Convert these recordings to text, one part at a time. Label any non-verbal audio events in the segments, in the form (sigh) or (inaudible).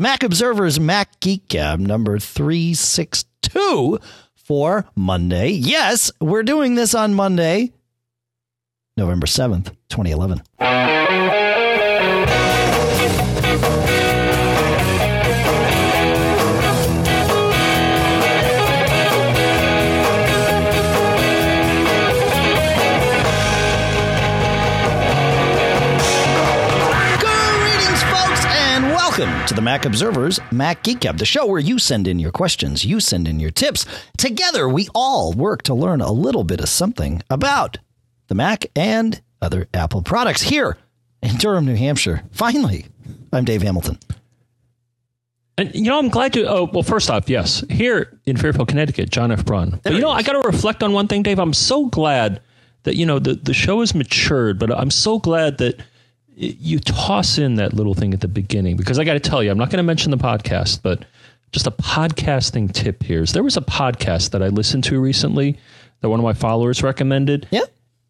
The Mac Observer's Mac Geek Gab number 362 for Monday. Yes, we're doing this on Monday, November 7th, 2011. Welcome to the Mac Observer's Mac Geek Gab, the show where you send in your questions, you send in your tips. Together, we all work to learn a little bit of something about the Mac and other Apple products here in Durham, New Hampshire. Finally, I'm Dave Hamilton. And you know, I'm glad to. Oh, well, first off, yes, here in Fairfield, Connecticut, John F. Braun. But you know, I got to reflect on one thing, Dave. I'm so glad that you know the the show has matured, but I'm so glad that you toss in that little thing at the beginning because I got to tell you, I'm not going to mention the podcast, but just a podcasting tip here is there was a podcast that I listened to recently that one of my followers recommended. Yeah.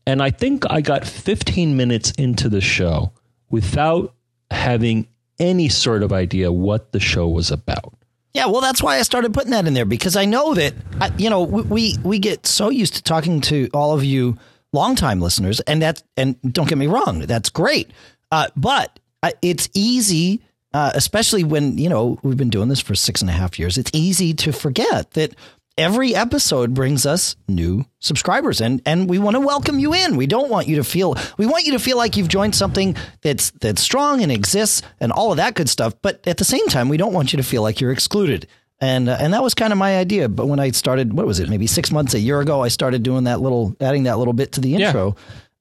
And I think I got 15 minutes into the show without having any sort of idea what the show was about. Yeah, well, that's why I started putting that in there because I know that I, you know we- we we get so used to talking to all of you longtime listeners, and that and don't get me wrong, that's great, uh, but uh, it's easy, uh, especially when you know we've been doing this for six and a half years. It's easy to forget that every episode brings us new subscribers and and we want to welcome you in. We don't want you to feel we want you to feel like you've joined something that's that's strong and exists and all of that good stuff, but at the same time we don't want you to feel like you're excluded. And uh, and that was kind of my idea, but when I started what was it? Maybe 6 months a year ago I started doing that little adding that little bit to the Yeah. intro.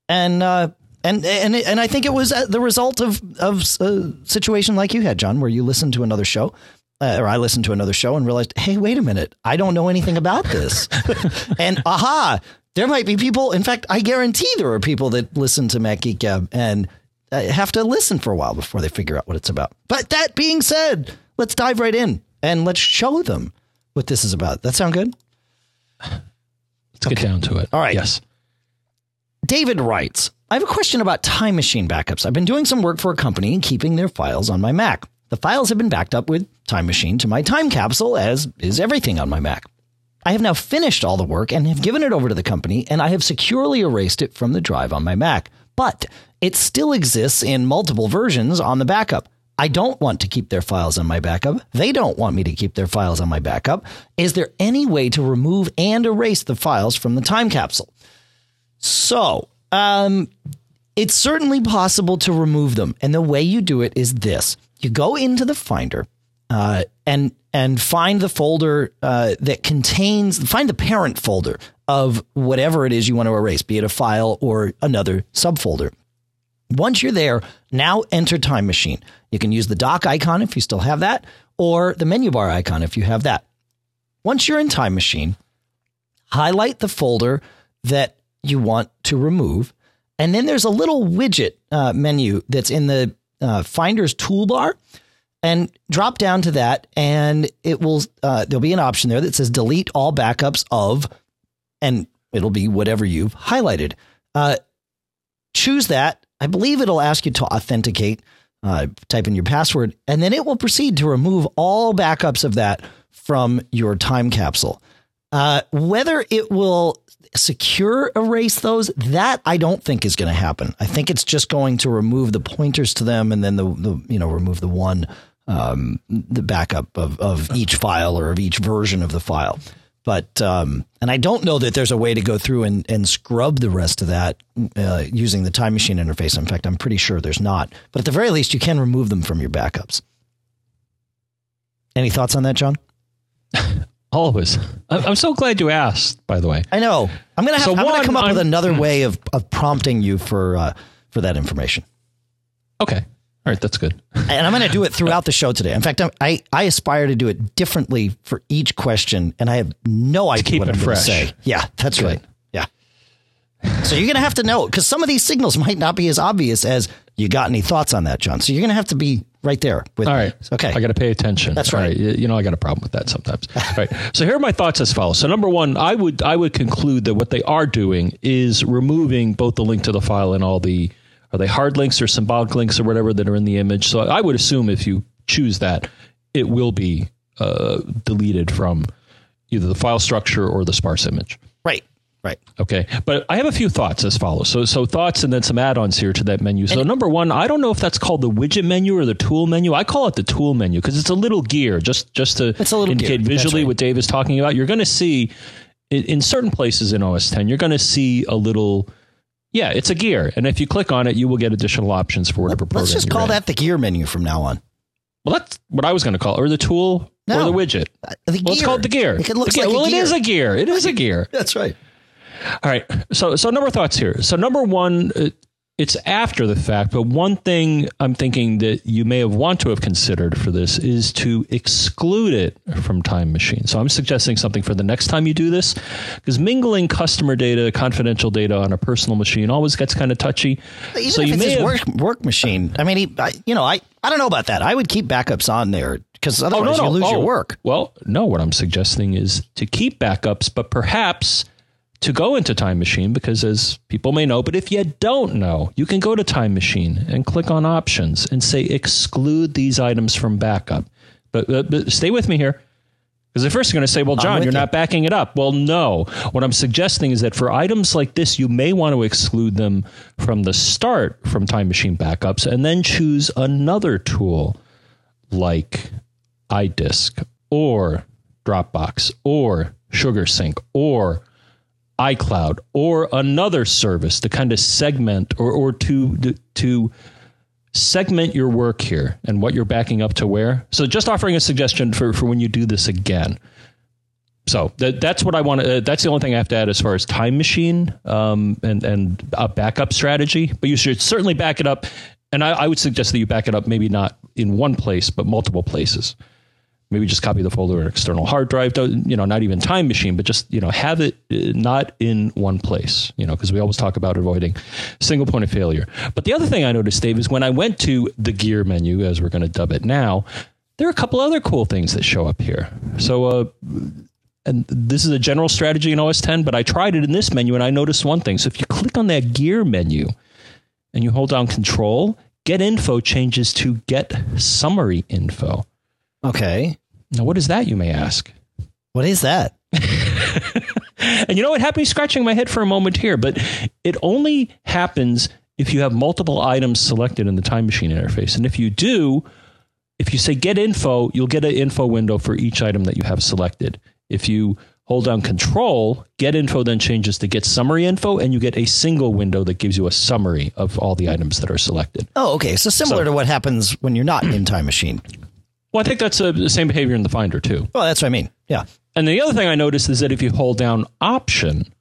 And uh and and and I think it was uh, the result of of a situation like you had, John, where you listened to another show, uh, or I listened to another show and realized, hey, wait a minute, I don't know anything about this. (laughs) and aha, there might be people. In fact, I guarantee there are people that listen to Mac Geek Gab and uh, have to listen for a while before they figure out what it's about. But that being said, let's dive right in and let's show them what this is about. That sound good? Let's get down to it. All right. Yes. David writes, I have a question about time machine backups. I've been doing some work for a company and keeping their files on my Mac. The files have been backed up with Time Machine to my time capsule, as is everything on my Mac. I have now finished all the work and have given it over to the company, and I have securely erased it from the drive on my Mac. But it still exists in multiple versions on the backup. I don't want to keep their files on my backup. They don't want me to keep their files on my backup. Is there any way to remove and erase the files from the time capsule? So, um, it's certainly possible to remove them, and the way you do it is this: you go into the Finder, uh, and and find the folder uh, that contains find the parent folder of whatever it is you want to erase, be it a file or another subfolder. Once you're there, now enter Time Machine. You can use the dock icon if you still have that, or the menu bar icon if you have that. Once you're in Time Machine, highlight the folder that you want to remove. And then there's a little widget uh, menu that's in the uh, Finder's toolbar. And drop down to that, and it will. Uh, there'll be an option there that says delete all backups of, and it'll be whatever you've highlighted. Uh, choose that. I believe it'll ask you to authenticate. Uh, type in your password, and then it will proceed to remove all backups of that from your time capsule. Uh, whether it will secure erase those, that I don't think is going to happen. I think it's just going to remove the pointers to them, and then the, the you know remove the one um, the backup of of each file or of each version of the file. But um, and I don't know that there's a way to go through and, and scrub the rest of that uh, using the time machine interface. In fact, I'm pretty sure there's not. But at the very least, you can remove them from your backups. Any thoughts on that, John? Always. I'm I'm so glad you asked, by the way. I know. I'm gonna have. So I'm gonna come up with I'm- another way of of prompting you for uh, for that information, Okay. All right. That's good. and I'm gonna do it throughout the show today. In fact, I'm, I I aspire to do it differently for each question, and I have no idea keep what it I'm going to say. Yeah, that's Good. right. Yeah. So you're gonna have to know because some of these signals might not be as obvious as you got any thoughts on that, John. So you're gonna have to be right there with. All me. Okay. I got to pay attention. That's right. You you know, I got a problem with that sometimes. (laughs) All right. So here are my thoughts as follows. So number one, I would I would conclude that what they are doing is removing both the link to the file and all the are they hard links or symbolic links or whatever that are in the image. So I would assume if you choose that, it will be uh, deleted from either the file structure or the sparse image. Right. Right. Okay. But I have a few thoughts as follows. So, so thoughts and then some add-ons here to that menu. So, number one, I don't know if that's called the widget menu or the tool menu. I call it the tool menu because it's a little gear, just just to It's a little indicate gear. Visually right. what Dave is talking about. You're going to see in, in certain places in OS 10, you're going to see a little. Yeah, it's a gear, and if you click on it, you will get additional options for whatever program. Let's just call in. that the gear menu from now on. Well, that's what I was going to call it, or the tool, or the widget. Uh, The Well, it's called the gear. It looks The gear. like a well, it is a gear. It is a gear. That's right. All right. So, so number of thoughts here. So, number one, uh, it's after the fact, but one thing I'm thinking that you may have want to have considered for this is to exclude it from Time Machine. So, I'm suggesting something for the next time you do this, because mingling customer data, confidential data on a personal machine always gets kind of touchy. Even so, if you it's may his have. work work machine. I mean, he, I, you know, I, I don't know about that. I would keep backups on there because Oh, otherwise you lose Oh, your work. Well, no, what I'm suggesting is to keep backups, but perhaps to go into Time Machine because, as people may know, but if you don't know, you can go to Time Machine and click on Options and say exclude these items from backup. But, but, but stay with me here. Because at first you're going to say, well, John, you're you. not backing it up. Well, no. What I'm suggesting is that for items like this, you may want to exclude them from the start from Time Machine backups and then choose another tool like iDisk or Dropbox or SugarSync or iCloud or another service to kind of segment or, or to to segment your work here and what you're backing up to where. So just offering a suggestion for, for when you do this again. So that, that's what I want to. Uh, that's the only thing I have to add as far as time machine um, and and a backup strategy. But you should certainly back it up, and I, I would suggest that you back it up maybe not in one place but multiple places. Maybe just copy the folder or external hard drive. You know, not even time machine, but just you know have it uh, not in one place. You know, because we always talk about avoiding single point of failure. But the other thing I noticed, Dave, is when I went to the gear menu, as we're going to dub it now, there are a couple other cool things that show up here. So. Uh, and this is a general strategy in OS 10, but I tried it in this menu and I noticed one thing. So if you click on that gear menu and you hold down control, get info changes to get summary info. Okay. Now, what is that, you may ask? What is that? (laughs) And you know, it had me scratching my head for a moment here, but it only happens if you have multiple items selected in the time machine interface. And if you do, if you say get info, you'll get an info window for each item that you have selected. If you hold down control, get info then changes to get summary info, and you get a single window that gives you a summary of all the items that are selected. Oh, okay. So similar So- to what happens when you're not in Time Machine. Well, I think that's uh, the same behavior in the Finder too. Well, that's what I mean. Yeah. And the other thing I noticed is that if you hold down Option,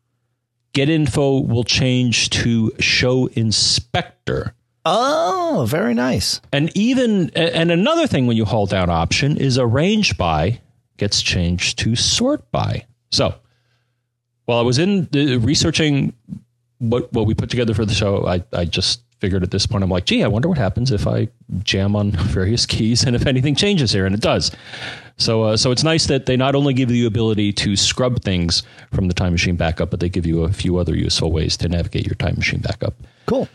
Get Info will change to Show Inspector. Oh, very nice. And even and another thing when you hold down Option is Arrange By gets changed to Sort By. So while I was in the, researching what what we put together for the show, I I just figured at this point I'm like, gee, I wonder what happens if I jam on (laughs) various keys and if anything changes here, and it does. So, uh, so it's nice that they not only give you the ability to scrub things from the time machine backup, but they give you a few other useful ways to navigate your time machine backup. Cool.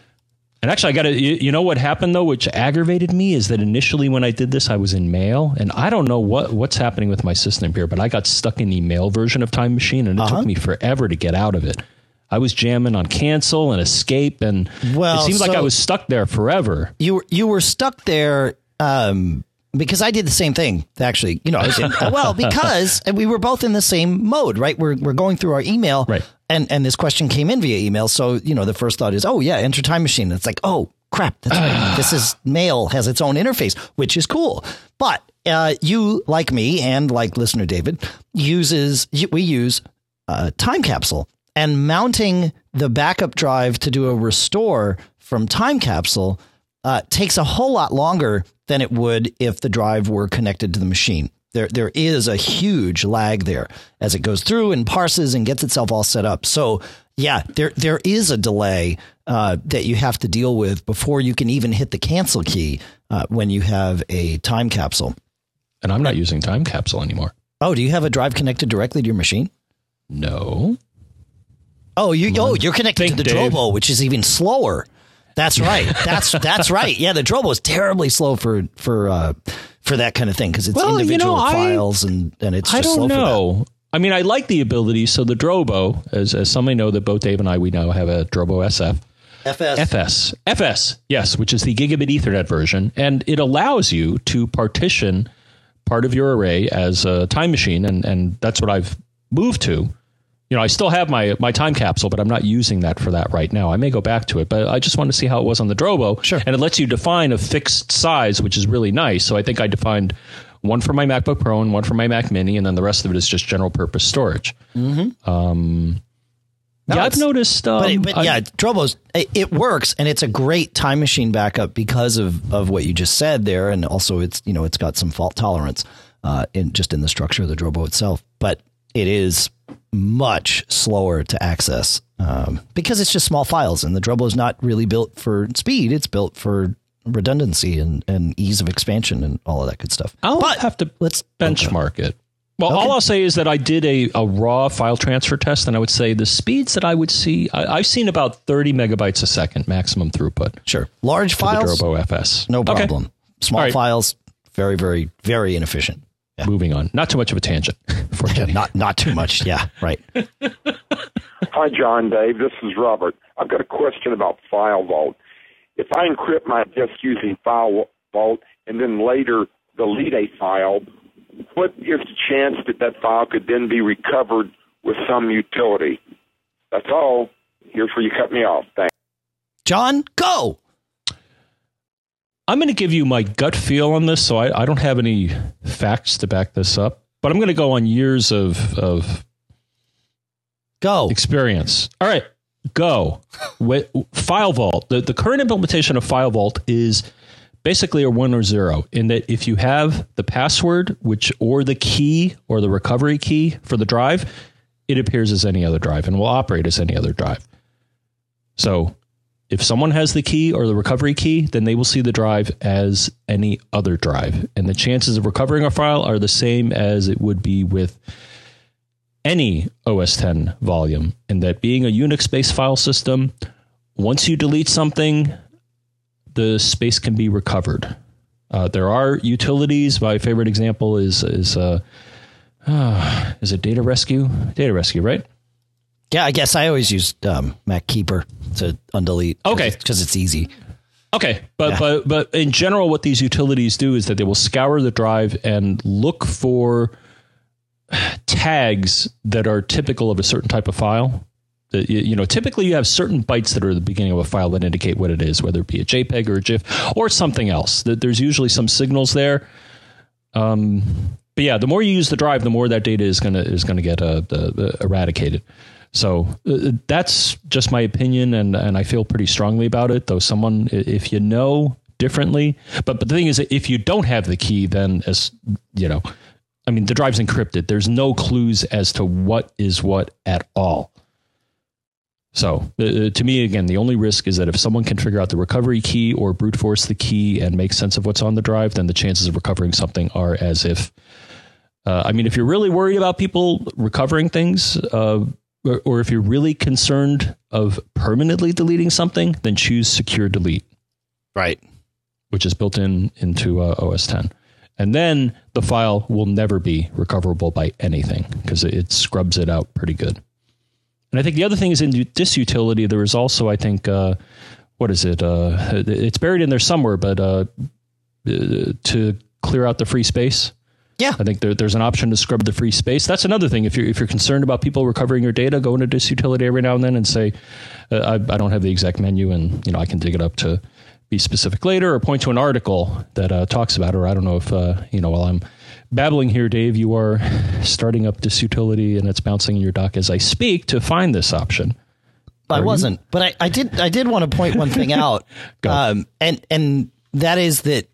And actually, I got to, you, you know what happened though, which aggravated me is that initially when I did this, I was in mail, and I don't know what what's happening with my system here, but I got stuck in the mail version of Time Machine, and it Uh-huh. took me forever to get out of it. I was jamming on cancel and escape, and Well, it seems like I was stuck there forever. You were you were stuck there um, because I did the same thing. Actually, you know, I was in, (laughs) well because we were both in the same mode, right? We're we're going through our email, Right. And and this question came in via email, so you know the first thought is, oh yeah, enter time machine. It's like, oh crap, that's right. (sighs) this is mail has its own interface, which is cool. But uh, you, like me, and like listener David, uses we use uh, time capsule and mounting the backup drive to do a restore from time capsule uh, takes a whole lot longer than it would if the drive were connected to the machine. There, there is a huge lag there as it goes through and parses and gets itself all set up. So, yeah, there, there is a delay uh, that you have to deal with before you can even hit the cancel key uh, when you have a time capsule. And I'm not using Time Capsule anymore. Oh, do you have a drive connected directly to your machine? No. Oh, you oh you're connected Think, to the Dave. Drobo, which is even slower. That's right. That's that's right. Yeah, the Drobo is terribly slow for for uh, for that kind of thing because it's Well, you individual know, I- files and and it's I just slow don't for that. know. I mean, I like the ability. So the Drobo, as as some may know, that both Dave and I we now have a Drobo SF. FS. FS. FS, yes, which is the gigabit Ethernet version. And it allows you to partition part of your array as a time machine. And, and that's what I've moved to. You know, I still have my, my time capsule, but I'm not using that for that right now. I may go back to it, but I just want to see how it was on the Drobo. Sure. And it lets you define a fixed size, which is really nice. So I think I defined one for my MacBook Pro and one for my Mac Mini, and then the rest of it is just general purpose storage. Um, No, yeah, I've noticed. Um, But, but I- yeah, Drobo's it, it works and it's a great time machine backup because of of what you just said there, and also it's you know it's got some fault tolerance uh, in just in the structure of the Drobo itself, but it is much slower to access um, because it's just small files, and the Drobo is not really built for speed; it's built for redundancy and, and ease of expansion and all of that good stuff. I'll but have to let's benchmark it. Well, Okay. all I'll say is that I did a, a raw file transfer test, and I would say the speeds that I would see, I, I've seen about 30 megabytes a second maximum throughput Sure, large for the files, Drobo FS. no Okay, problem. Small All right. files, very very very inefficient. Moving on. Not too much of a tangent. (laughs) For Yeah, (laughs) not not too much. Yeah, right. (laughs) Hi, John, Dave. This is Robert. I've got a question about File Vault. If I encrypt my disk using File Vault and then later delete a file, what is the chance that that file could then be recovered with some utility? That's all. Here's where you cut me off. Thanks. John, go. I'm going to give you my gut feel on this, so I, I don't have any facts to back this up, but I'm going to go on years of, of Go. experience. All right, go. With File Vault. The, the current implementation of File Vault is basically a one or zero in that if you have the password, which or the key or the recovery key for the drive, it appears as any other drive and will operate as any other drive. So if someone has the key or the recovery key, then they will see the drive as any other drive. And the chances of recovering a file are the same as it would be with any OS 10 volume. And that being a Unix based file system, once you delete something, the space can be recovered. Uh, there are utilities. My favorite example is is uh, ah, (sighs) is it Data Rescue? Data Rescue, right? Yeah, I guess I always use um, Mac Keeper to undelete. Okay. because it's easy. Okay, but Yeah. but but in general, what these utilities do is that they will scour the drive and look for tags that are typical of a certain type of file. That, You know, typically you have certain bytes that are the beginning of a file that indicate what it is, whether it be a JPEG or a GIF or something else. That There's usually some signals there. Um, but yeah, the more you use the drive, the more that data is gonna is gonna get uh, uh, eradicated. So uh, that's just my opinion, and and I feel pretty strongly about it. Though someone, if you know differently, but but the thing is, if you don't have the key, then as you know, I mean, the drive's encrypted. There's no clues as to what is what at all. So, uh, to me, again, the only risk is that if someone can figure out the recovery key or brute force the key and make sense of what's on the drive, then the chances of recovering something are as if. Uh, I mean, if you're really worried about people recovering things, uh, or, or if you're really concerned of permanently deleting something, then choose Secure Delete Right. which is built in into uh, OS 10. And then the file will never be recoverable by anything because it, it scrubs it out pretty good. And I think the other thing is in this utility, there is also, I think, uh, what is it? Uh, it's buried in there somewhere, but uh, uh, to clear out the free space. Yeah. I think there, there's an option to scrub the free space. That's another thing. If you're if you're concerned about people recovering your data, go into this utility every now and then and say, uh, I, I don't have the exact menu, and you know I can dig it up to be specific later, or point to an article that uh, talks about it. Or I don't know if uh, you know while I'm babbling here, Dave, you are starting up this utility and it's bouncing in your dock as I speak to find this option. I wasn't, but I, I did. I did want to point one thing (laughs) out, um, and and that is that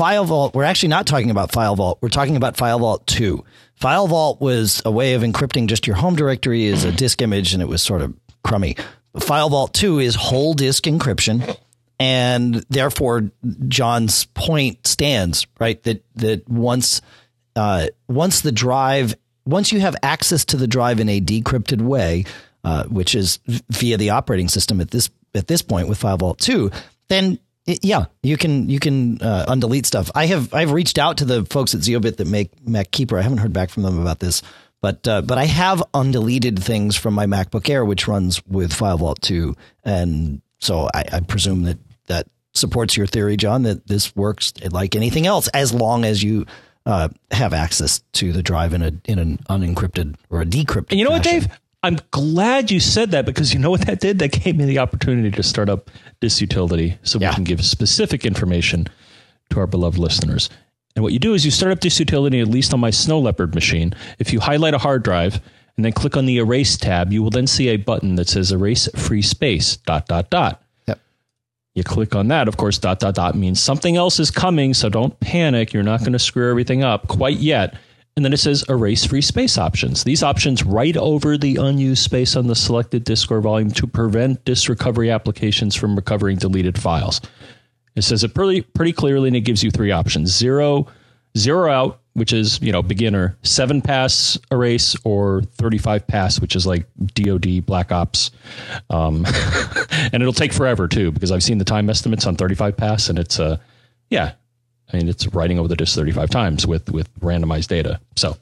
File Vault. We're actually not talking about File Vault. We're talking about File Vault Two. File Vault was a way of encrypting just your home directory as a disk image, and it was sort of crummy. File Vault Two is whole disk encryption, and therefore John's point stands right that that once uh, once the drive once you have access to the drive in a decrypted way, uh, which is via the operating system at this at this point with File Vault 2, then yeah, you can you can uh, undelete stuff. I have I've reached out to the folks at Zeobit that make MacKeeper. I haven't heard back from them about this, but uh, but I have undeleted things from my MacBook Air, which runs with File Vault 2, and so I, I presume that that supports your theory, John, that this works like anything else as long as you uh, have access to the drive in a in an unencrypted or a decrypted. And you know fashion. what, Dave? I'm glad you said that because you know what that did? That gave me the opportunity to start up this utility so Yeah. we can give specific information to our beloved listeners. And what you do is you start up this utility, at least on my Snow Leopard machine. If you highlight a hard drive and then click on the erase tab, you will then see a button that says erase free space, dot, dot, dot. Yep. You click on that, of course, dot, dot, dot means something else is coming. So don't panic. You're not going to screw everything up quite yet. And then it says erase free space options. These options write over the unused space on the selected disk or volume to prevent disk recovery applications from recovering deleted files. It says it pretty pretty clearly, and it gives you three options: zero, zero out, which is you know beginner, seven pass erase, or thirty-five pass, which is like DoD Black Ops. Um, (laughs) and it'll take forever too, because I've seen the time estimates on thirty-five pass, and it's uh, yeah, I mean it's writing over the disk thirty-five times with with randomized data. So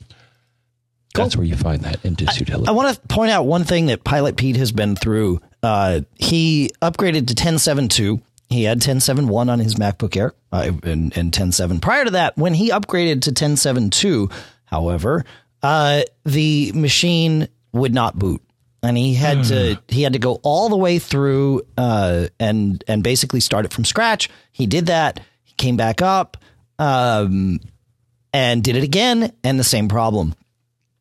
that's where you find that in disk utility. I want to point out one thing that Pilot Pete has been through. Uh, he upgraded to 10.7.2. He had 10.7.1 on his MacBook Air uh, and, and 10.7. Prior to that, when he upgraded to 10.7.2, however, uh, the machine would not boot. And he had to he had to go all the way through uh, and and basically start it from scratch. He did that. Came back up um, and did it again, and the same problem.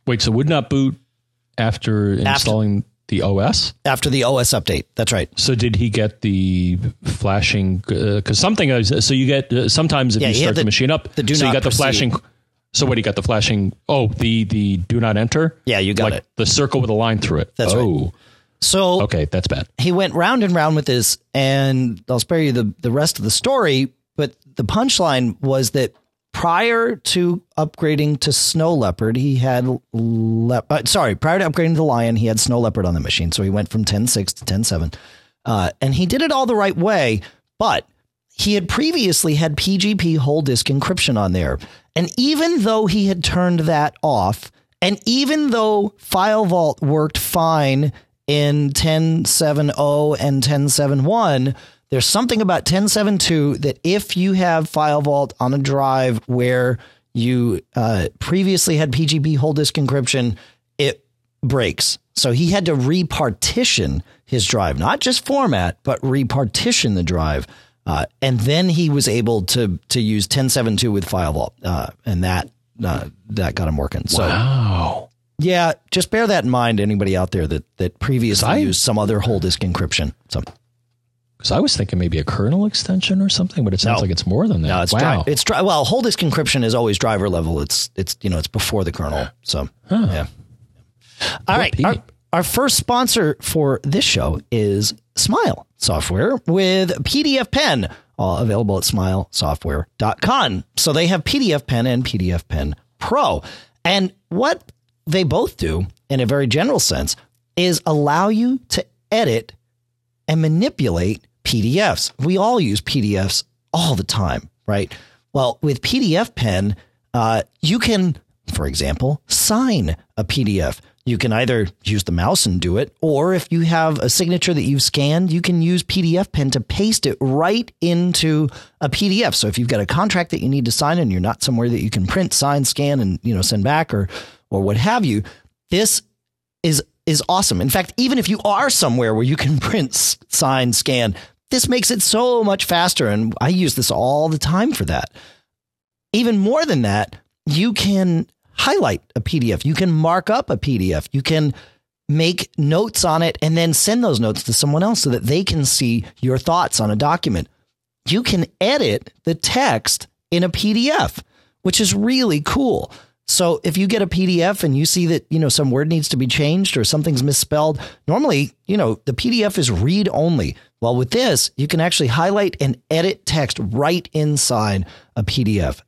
Wait, so would not boot after installing the OS? after the OS update. That's right. So did he get the flashing? Because something is so you get uh, sometimes if Yeah, you start the, the- machine up, the do so you got the flashing. So what? He got the flashing. Oh, the the do not enter. Yeah, you got like it. The circle with a line through it. That's right. oh, So okay, that's bad. he went round and round with this, and I'll spare you the, the rest of the story. But the punchline was that prior to upgrading to Snow Leopard, he had le- uh, sorry, prior to upgrading to Lion, he had Snow Leopard on the machine. So he went from 10.6 to 10.7. Uh, and he did it all the right way, but he had previously had PGP whole disk encryption on there. And even though he had turned that off, and even though File Vault worked fine in 10.7.0 and 10.7.1, there's something about 10.7.2 that if you have File Vault on a drive where you uh, previously had PGP whole disk encryption, it breaks. So he had to repartition his drive, not just format, but repartition the drive. Uh, and then he was able to to use 10.7.2 with File Vault, uh, and that uh, that got him working. So Wow. yeah, just bear that in mind. Anybody out there that that previously I- used some other whole disk encryption. So Because I was thinking maybe a kernel extension or something, but it sounds No. like it's more than that. no, it's wow. dri- it's dri- well, whole disk encryption is always driver level. It's it's you know it's before the kernel. So yeah. All right. Our, our first sponsor for this show is Smile Software with PDF Pen, all available at smilesoftware.com. So they have PDF Pen and PDF Pen Pro. And what they both do, in a very general sense, is allow you to edit and manipulate PDFs. We all use PDFs all the time, right? Well, with PDF Pen, uh, you can, for example, sign a PDF. You can either use the mouse and do it, or if you have a signature that you've scanned, you can use PDF Pen to paste it right into a PDF. So if you've got a contract that you need to sign and you're not somewhere that you can print, sign, scan, and you know send back or or what have you, this is is awesome. In fact, even if you are somewhere where you can (laughs) print, sign, scan, this makes it so much faster. And I use this all the time for that. Even more than that, you can highlight a PDF. You can mark up a PDF. You can make notes on it and then send those notes to someone else so that they can see your thoughts on a document. You can edit the text in a PDF, which is really cool. So if you get a PDF and you see that, you know, some word needs to be changed or something's misspelled, normally, you know, the PDF is read only. Well, with this, you can actually highlight and edit text right inside a PDF.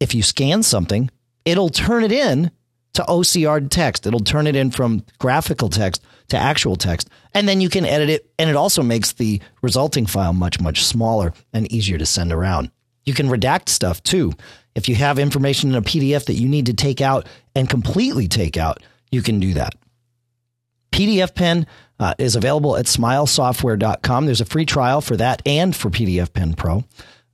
If you scan something, it'll turn it in to OCR text. It'll turn it in from graphical text to actual text. And then you can edit it. And it also makes the resulting file much, much smaller and easier to send around. You can redact stuff too. If you have information in a PDF that you need to take out and completely take out, you can do that. PDF Pen uh, is available at smilesoftware.com. There's a free trial for that and for PDF Pen Pro.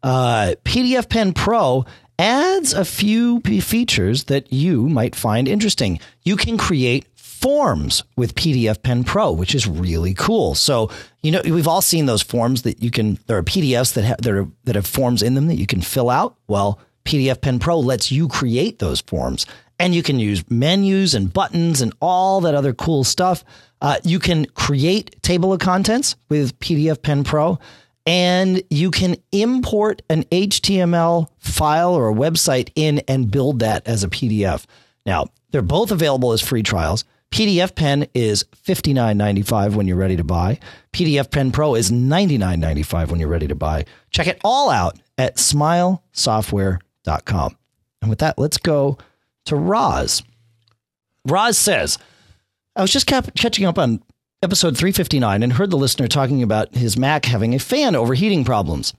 Uh, PDF Pen Pro adds a few features that you might find interesting. You can create forms with PDF Pen Pro, which is really cool. So, you know, we've all seen those forms that you can, there are PDFs that have, that, are, that have forms in them that you can fill out. Well, PDF Pen Pro lets you create those forms and you can use menus and buttons and all that other cool stuff. Uh, you can create table of contents with PDF Pen Pro, and you can import an HTML file or a website in and build that as a PDF. Now, they're both available as free trials. PDF Pen is $59.95 when you're ready to buy. PDF Pen Pro is $99.95 when you're ready to buy. Check it all out at smilesoftware.com. And with that, let's go to Roz. Roz says, I was just cap- catching up on episode 359 and heard the listener talking about his Mac having a fan overheating problems.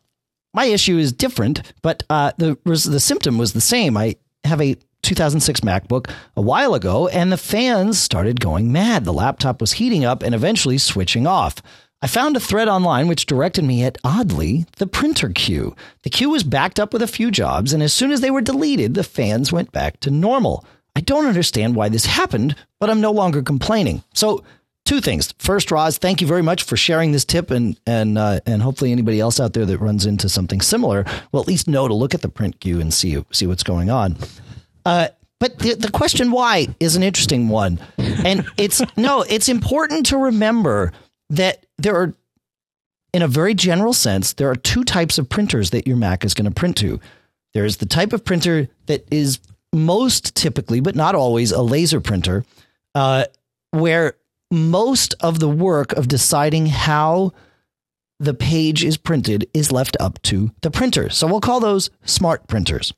My issue is different, but uh, the, the symptom was the same. I have a 2006 MacBook a while ago, and the fans started going mad. The laptop was heating up and eventually switching off. I found a thread online which directed me at, oddly, the printer queue. The queue was backed up with a few jobs, and as soon as they were deleted, the fans went back to normal. I don't understand why this happened, but I'm no longer complaining. So, two things. First, Roz, thank you very much for sharing this tip, and and uh, and hopefully anybody else out there that runs into something similar will at least know to look at the print queue and see see what's going on. Uh, but the, the question why is an interesting one, and it's no, it's important to remember that there are, in a very general sense, there are two types of printers that your Mac is going to print to. There's the type of printer that is most typically, but not always, a laser printer, uh, where most of the work of deciding how the page is printed is left up to the printer. So we'll call those smart printers.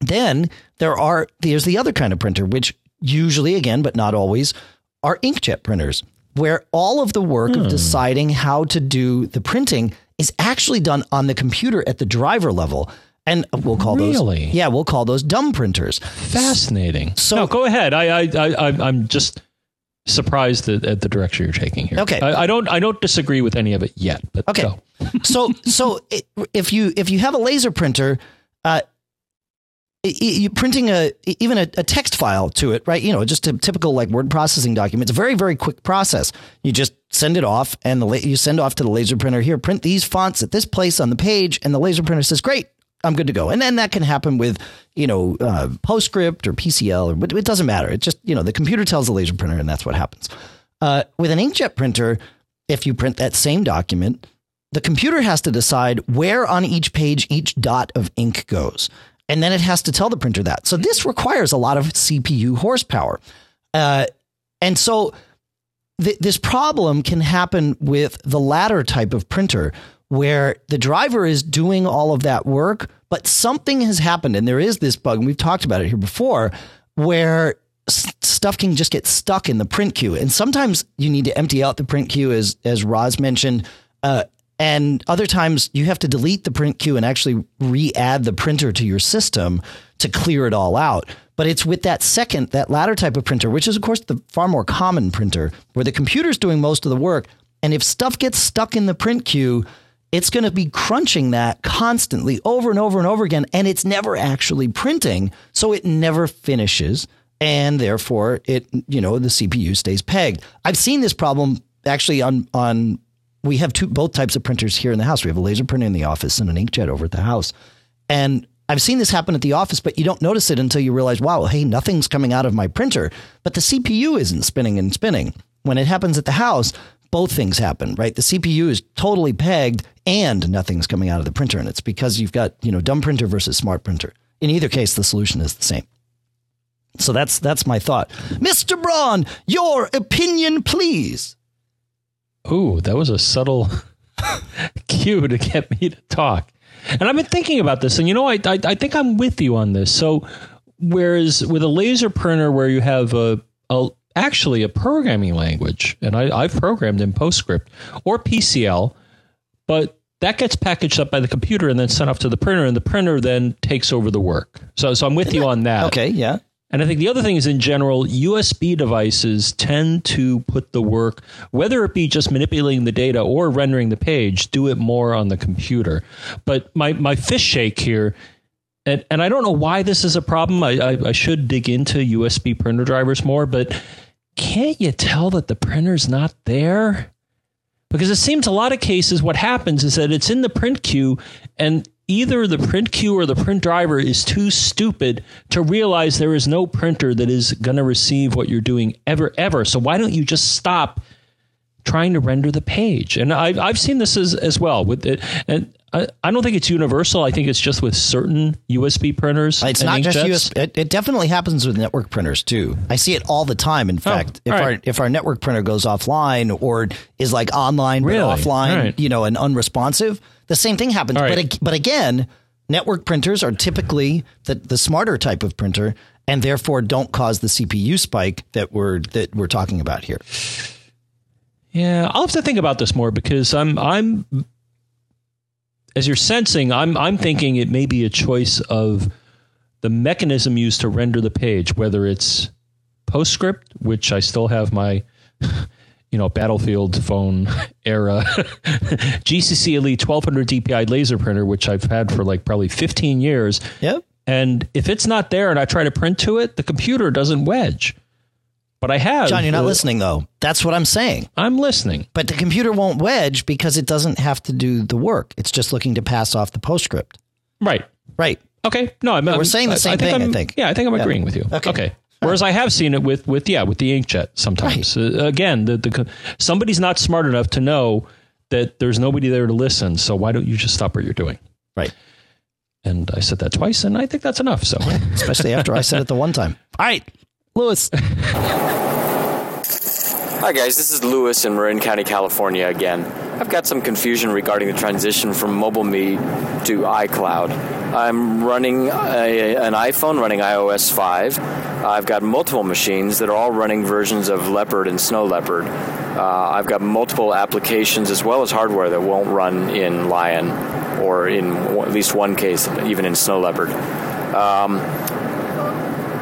Then there are there's the other kind of printer, which usually, again, but not always, are inkjet printers where all of the work hmm. of deciding how to do the printing is actually done on the computer at the driver level. And we'll call really? those yeah, we'll call those dumb printers. Fascinating. So no, go ahead. I I I I'm just surprised at, at the direction you're taking here. Okay, I, I, don't I don't disagree with any of it yet. But okay, so so if you if you have a laser printer, uh, you printing a even a, a, text file to it, right? You know, just a typical like word processing document. It's a very very quick process. You just send it off, and the you send off to the laser printer. Here, print these fonts at this place on the page, and the laser printer says, "Great, I'm good to go." And then that can happen with you know uh, PostScript or PCL, or it doesn't matter. It just you know the computer tells the laser printer, and that's what happens. Uh, with an inkjet printer, if you print that same document, the computer has to decide where on each page each dot of ink goes and then it has to tell the printer that. So this requires a lot of CPU horsepower. Uh, and so th- this problem can happen with the latter type of printer where the driver is doing all of that work, but something has happened. And there is this bug, and we've talked about it here before, where stuff can just get stuck in the print queue. And sometimes you need to empty out the print queue, as, as Roz mentioned. Uh, and other times you have to delete the print queue and actually re-add the printer to your system to clear it all out. But it's with that second, that latter type of printer, which is of course the far more common printer, where the computer's doing most of the work. And if stuff gets stuck in the print queue, it's going to be crunching that constantly over and over and over again. And it's never actually printing. So it never finishes. And therefore it, you know, the CPU stays pegged. I've seen this problem actually on, on we have two both types of printers here in the house. We have a laser printer in the office and an inkjet over at the house. And I've seen this happen at the office, but you don't notice it until you realize, wow, hey, nothing's coming out of my printer, but the CPU isn't spinning and spinning. When it happens at the house, both things happen, right? The CPU is totally pegged and nothing's coming out of the printer. And it's because you've got, you know, dumb printer versus smart printer. In either case, the solution is the same. So that's that's my thought. Mr. Braun, your opinion, please. Ooh, that was a subtle (laughs) cue to get me to talk. And I've been thinking about this, and you know, I, I, I think I'm with you on this. So whereas with a laser printer where you have a, a actually a programming language, and I, I've programmed in PostScript or PCL, but that gets packaged up by the computer and then sent off to the printer, and the printer then takes over the work. So, so I'm with you on that. Okay, yeah. And I think the other thing is in general, USB devices tend to put the work, whether it be just manipulating the data or rendering the page, do it more on the computer. But my, my fish shake here, and, and I don't know why this is a problem. I, I, I should dig into USB printer drivers more, but can't you tell that the printer's not there? Because it seems a lot of cases what happens is that it's in the print queue and either the print queue or the print driver is too stupid to realize there is no printer that is going to receive what you're doing ever, ever. So why don't you just stop trying to render the page? And I've, I've seen this as, as well with it. And I, I don't think it's universal. I think it's just with certain USB printers. It's not just. USB. It, it definitely happens with network printers too. I see it all the time. In oh, fact, if all our if our network printer goes offline or is like online but offline, right. you know, and unresponsive, the same thing happens. All But but again, network printers are typically the the smarter type of printer, and therefore don't cause the CPU spike that we're that we're talking about here. Yeah, I'll have to think about this more because I'm I'm as you're sensing, I'm I'm thinking it may be a choice of the mechanism used to render the page, whether it's PostScript, which I still have my (laughs) you know Battlefield phone (laughs) era (laughs) GCC Elite 1200 DPI laser printer, which I've had for like probably 15 years. Yep. And if it's not there and I try to print to it, the computer doesn't wedge. But I have. John, you're not the- listening though. That's what I'm saying. I'm listening. But the computer won't wedge because it doesn't have to do the work. It's just looking to pass off the postscript. Right. Right. Okay. No, I'm, we're I'm- saying the same thing, I I'm- think. Yeah, I think I'm Yeah. agreeing with you. Okay. Whereas I have seen it with with yeah with the inkjet sometimes. Uh, again, the, the somebody's not smart enough to know that there's nobody there to listen. So why don't you just stop what you're doing? Right. And I said that twice, and I think that's enough. So Especially after I said it the one time. (laughs) All right. Lewis. Hi guys, this is Lewis in Marin County, California again. I've got some confusion regarding the transition from MobileMe to iCloud. I'm running a, an iPhone running iOS 5. I've got multiple machines that are all running versions of Leopard and Snow Leopard. Uh, I've got multiple applications as well as hardware that won't run in Lion or in at least one case, even in Snow Leopard. Um,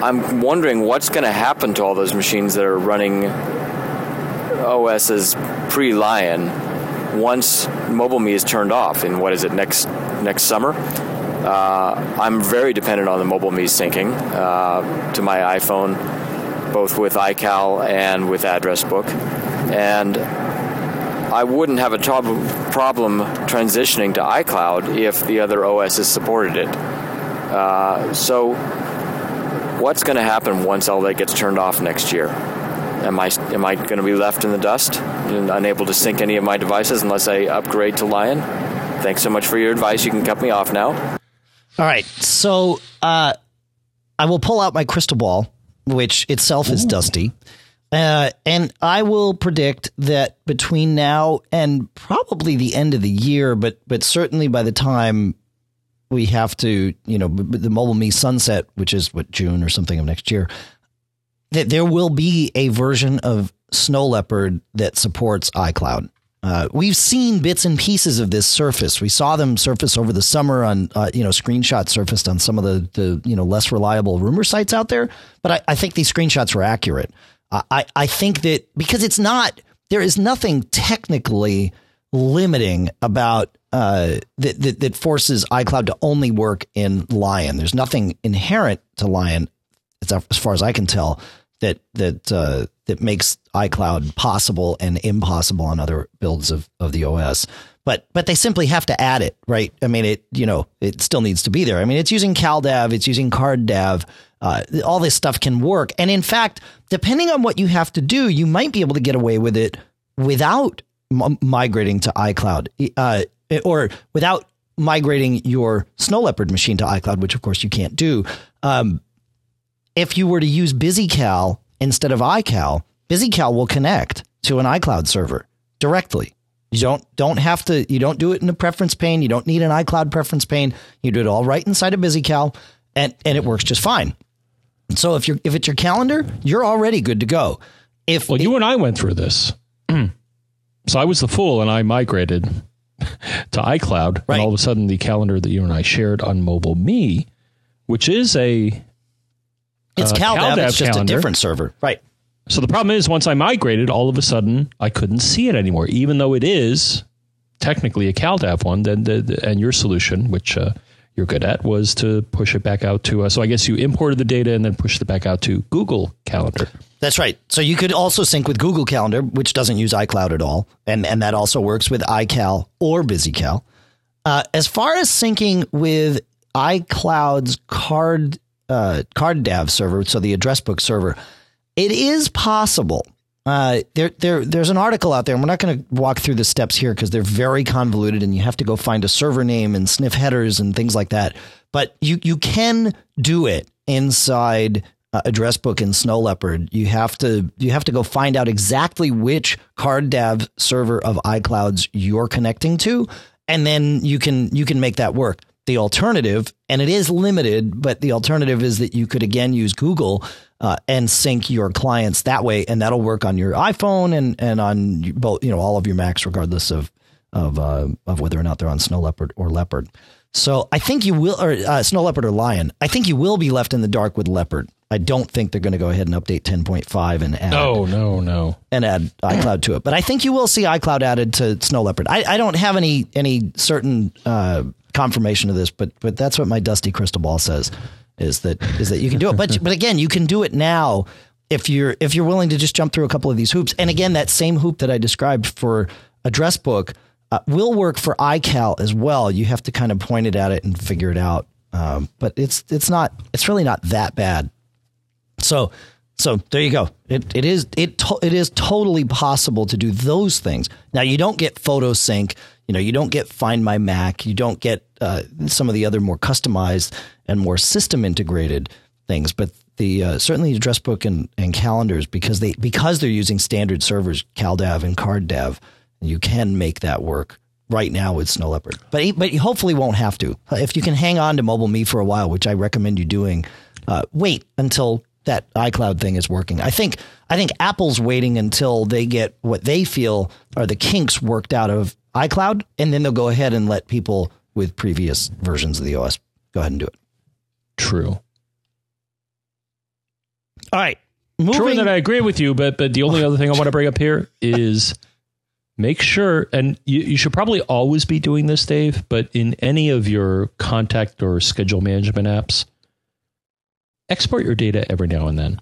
I'm wondering what's going to happen to all those machines that are running OS's pre-Lion once MobileMe is turned off in what is it next next summer. Uh, I'm very dependent on the mobile me syncing uh, to my iPhone, both with iCal and with Address Book, and I wouldn't have a prob- problem transitioning to iCloud if the other OSs supported it. Uh, so, what's going to happen once all that gets turned off next year? Am I am I going to be left in the dust and unable to sync any of my devices unless I upgrade to Lion? Thanks so much for your advice. You can cut me off now. All right. So uh, I will pull out my crystal ball, which itself is dusty. Uh, and I will predict that between now and probably the end of the year, but but certainly by the time we have to, you know, the mobile me sunset, which is what June or something of next year, that there will be a version of Snow Leopard that supports iCloud. Uh, we've seen bits and pieces of this surface. We saw them surface over the summer on, uh, you know, screenshots surfaced on some of the, the, you know, less reliable rumor sites out there. But I, I think these screenshots were accurate. I, I, think that because it's not, there is nothing technically limiting about uh, that, that that forces iCloud to only work in Lion. There's nothing inherent to Lion, as far as I can tell, that that uh, that makes iCloud possible and impossible on other builds of, of the OS. But but they simply have to add it, right? I mean, it you know it still needs to be there. I mean, it's using CalDAV, it's using CardDAV. Uh, all this stuff can work, and in fact, depending on what you have to do, you might be able to get away with it without m- migrating to iCloud, uh, or without migrating your Snow Leopard machine to iCloud, which of course you can't do. Um, if you were to use BusyCal instead of iCal, BusyCal will connect to an iCloud server directly. You don't don't have to. You don't do it in a preference pane. You don't need an iCloud preference pane. You do it all right inside of BusyCal, and and it works just fine. So if you're if it's your calendar, you're already good to go. If Well, you and I went through this. (clears throat) so I was the fool and I migrated (laughs) to iCloud. Right. And all of a sudden, the calendar that you and I shared on Mobile Me, which is a. it's uh, CalDAV, CalDAV it's just calendar. a different server. Right. So the problem is, once I migrated, all of a sudden, I couldn't see it anymore, even though it is technically a CalDAV one. Then, the, the- and your solution, which uh, you're good at, was to push it back out to. Uh, so I guess you imported the data and then pushed it back out to Google Calendar. That's right. So you could also sync with Google Calendar, which doesn't use iCloud at all, and and that also works with iCal or BusyCal. Uh, as far as syncing with iCloud's card uh, card server, so the address book server, it is possible. Uh, there, there, there's an article out there, and we're not going to walk through the steps here because they're very convoluted, and you have to go find a server name and sniff headers and things like that. But you, you can do it inside uh, address book in Snow Leopard. You have to, you have to go find out exactly which CardDAV server of iClouds you're connecting to, and then you can, you can make that work. The alternative, and it is limited, but the alternative is that you could again use Google uh, and sync your clients that way, and that'll work on your iPhone and and on both you know all of your Macs, regardless of of uh, of whether or not they're on Snow Leopard or Leopard. So I think you will, or uh, Snow Leopard or Lion. I think you will be left in the dark with Leopard. I don't think they're going to go ahead and update 10.5 and add No, no, no. and add iCloud to it. But I think you will see iCloud added to Snow Leopard. I, I don't have any any certain uh, confirmation of this, but but that's what my dusty crystal ball says is that is that you can do it. But (laughs) but again, you can do it now if you're if you're willing to just jump through a couple of these hoops. And again, that same hoop that I described for address book uh, will work for iCal as well. You have to kind of point it at it and figure it out. Um, but it's it's not it's really not that bad. So so there you go. It it is it to, it is totally possible to do those things. Now you don't get photo sync. You know you don't get Find My Mac. You don't get uh, some of the other more customized and more system integrated things. But the uh, certainly address book and, and calendars because they because they're using standard servers, CalDAV and CardDAV, you can make that work right now with Snow Leopard. But but you hopefully won't have to. If you can hang on to Mobile Me for a while, which I recommend you doing, uh, wait until that iCloud thing is working. I think I think Apple's waiting until they get what they feel are the kinks worked out of iCloud, and then they'll go ahead and let people with previous versions of the OS go ahead and do it. True. All right. True Moving, that I agree with you, but but the only other thing I want to bring up here is make sure, and you, you should probably always be doing this, Dave. But in any of your contact or schedule management apps, export your data every now and then.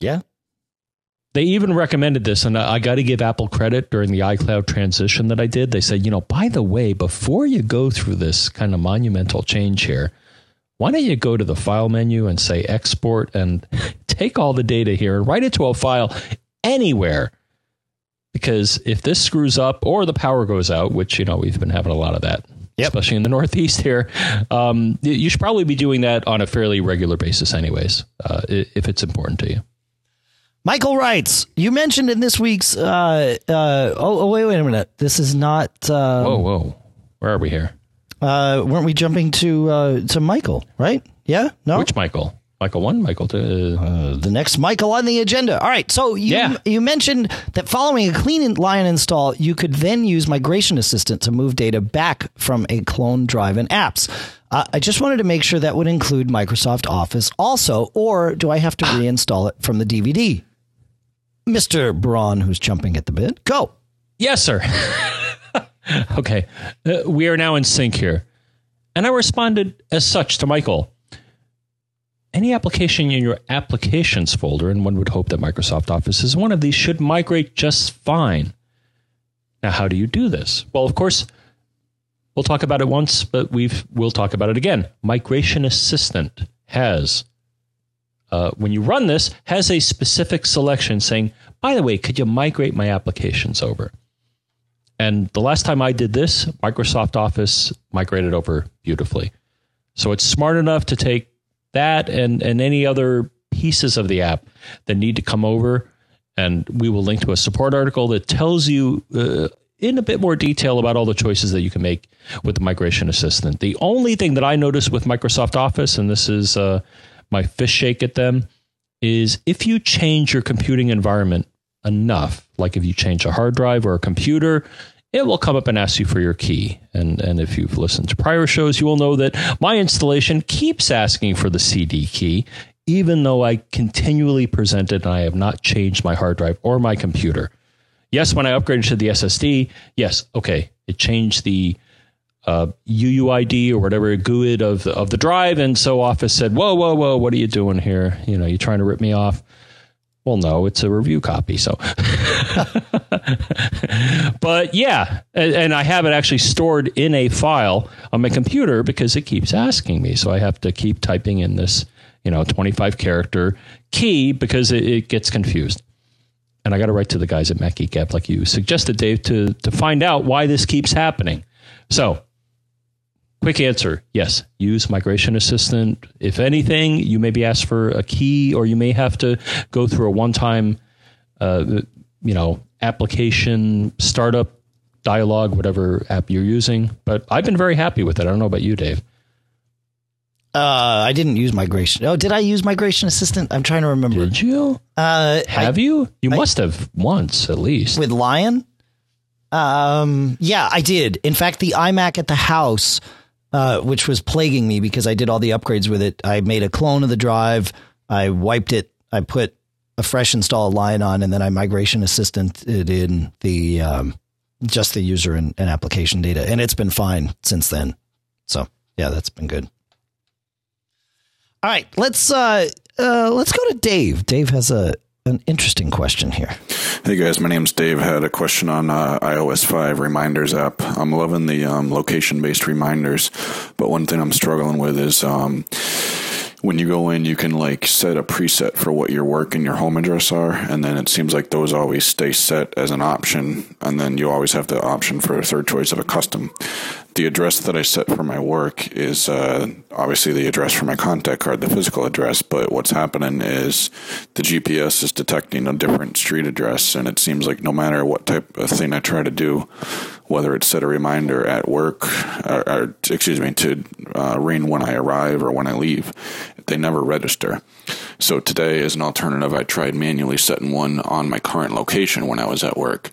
yeah. They even recommended this, and I, I got to give Apple credit during the iCloud transition that I did. They said, you know, by the way, before you go through this kind of monumental change here, why don't you go to the file menu and say export and (laughs) take all the data here and write it to a file anywhere? Because if this screws up or the power goes out, which, you know, we've been having a lot of that, Yep. especially in the Northeast here, um, you should probably be doing that on a fairly regular basis, anyways, uh, if it's important to you. Michael writes, you mentioned in this week's, uh, uh, oh, oh, wait, wait a minute. This is not, uh, Whoa, whoa. Where are we here? uh, weren't we jumping to, uh, to Michael, right? Yeah? No? Which Michael? Michael one, Michael two. Uh, the next Michael on the agenda. All right. So you, Yeah. you mentioned that following a clean Lion install, you could then use Migration Assistant to move data back from a clone drive and apps. Uh, I just wanted to make sure that would include Microsoft Office also, or do I have to (sighs) reinstall it from the DVD? Mr. Braun, who's jumping at the bit, go. yes, sir. (laughs) okay, uh, we are now in sync here, and I responded as such to Michael. Any application in your applications folder, and one would hope that Microsoft Office is one of these, should migrate just fine. Now, how do you do this? Well, of course, we'll talk about it once, but we've we'll talk about it again. Migration Assistant has uh, when you run this, has a specific selection saying, by the way, could you migrate my applications over? And the last time I did this, Microsoft Office migrated over beautifully. So it's smart enough to take that and, and any other pieces of the app that need to come over. And we will link to a support article that tells you uh, in a bit more detail about all the choices that you can make with the migration assistant. The only thing that I noticed with Microsoft Office, and this is uh, my fist shake at them is if you change your computing environment enough, like if you change a hard drive or a computer, it will come up and ask you for your key. And and if you've listened to prior shows, you will know that my installation keeps asking for the CD key, even though I continually present it and I have not changed my hard drive or my computer. Yes, when I upgraded to the SSD, yes, okay, it changed the uh, UUID or whatever GUID of the, of the drive, and so Office said, "Whoa, whoa, whoa, what are you doing here? You know, you're trying to rip me off?" Well, no, it's a review copy. So, (laughs) but yeah, and, and, I have it actually stored in a file on my computer because it keeps asking me. So I have to keep typing in this, you know, 25 character key because it, it gets confused and I got to write to the guys at Mac Geek Gab, like you suggested, Dave, to to find out why this keeps happening. So, quick answer: yes. Use Migration Assistant. If anything, you may be asked for a key, or you may have to go through a one-time, uh, you know, application startup dialogue, whatever app you're using. But I've been very happy with it. I don't know about you, Dave. Uh, I didn't use migration. Oh, did I use migration assistant? I'm trying to remember. Did you? Uh, have I, you? You I, must have once at least with Lion. Um, yeah, I did. In fact, the iMac at the house, uh, which was plaguing me because I did all the upgrades with it. I made a clone of the drive. I wiped it. I put a fresh install Lion on, and then I migration assistant it in the um, just the user and, and application data, and it's been fine since then. So yeah, that's been good. All right, let's uh, uh, let's go to Dave. Dave has a an interesting question here. Hey guys, my name's Dave. I Had a question on uh, iOS 5 reminders app. I'm loving the um, location based reminders, but one thing I'm struggling with is um, when you go in, you can like set a preset for what your work and your home address are, and then it seems like those always stay set as an option, and then you always have the option for a third choice of a custom the address that I set for my work is uh, obviously the address for my contact card, the physical address. But what's happening is the GPS is detecting a different street address, and it seems like no matter what type of thing I try to do, whether it's set a reminder at work, or, or excuse me, to uh, ring when I arrive or when I leave, they never register. So today, as an alternative, I tried manually setting one on my current location when I was at work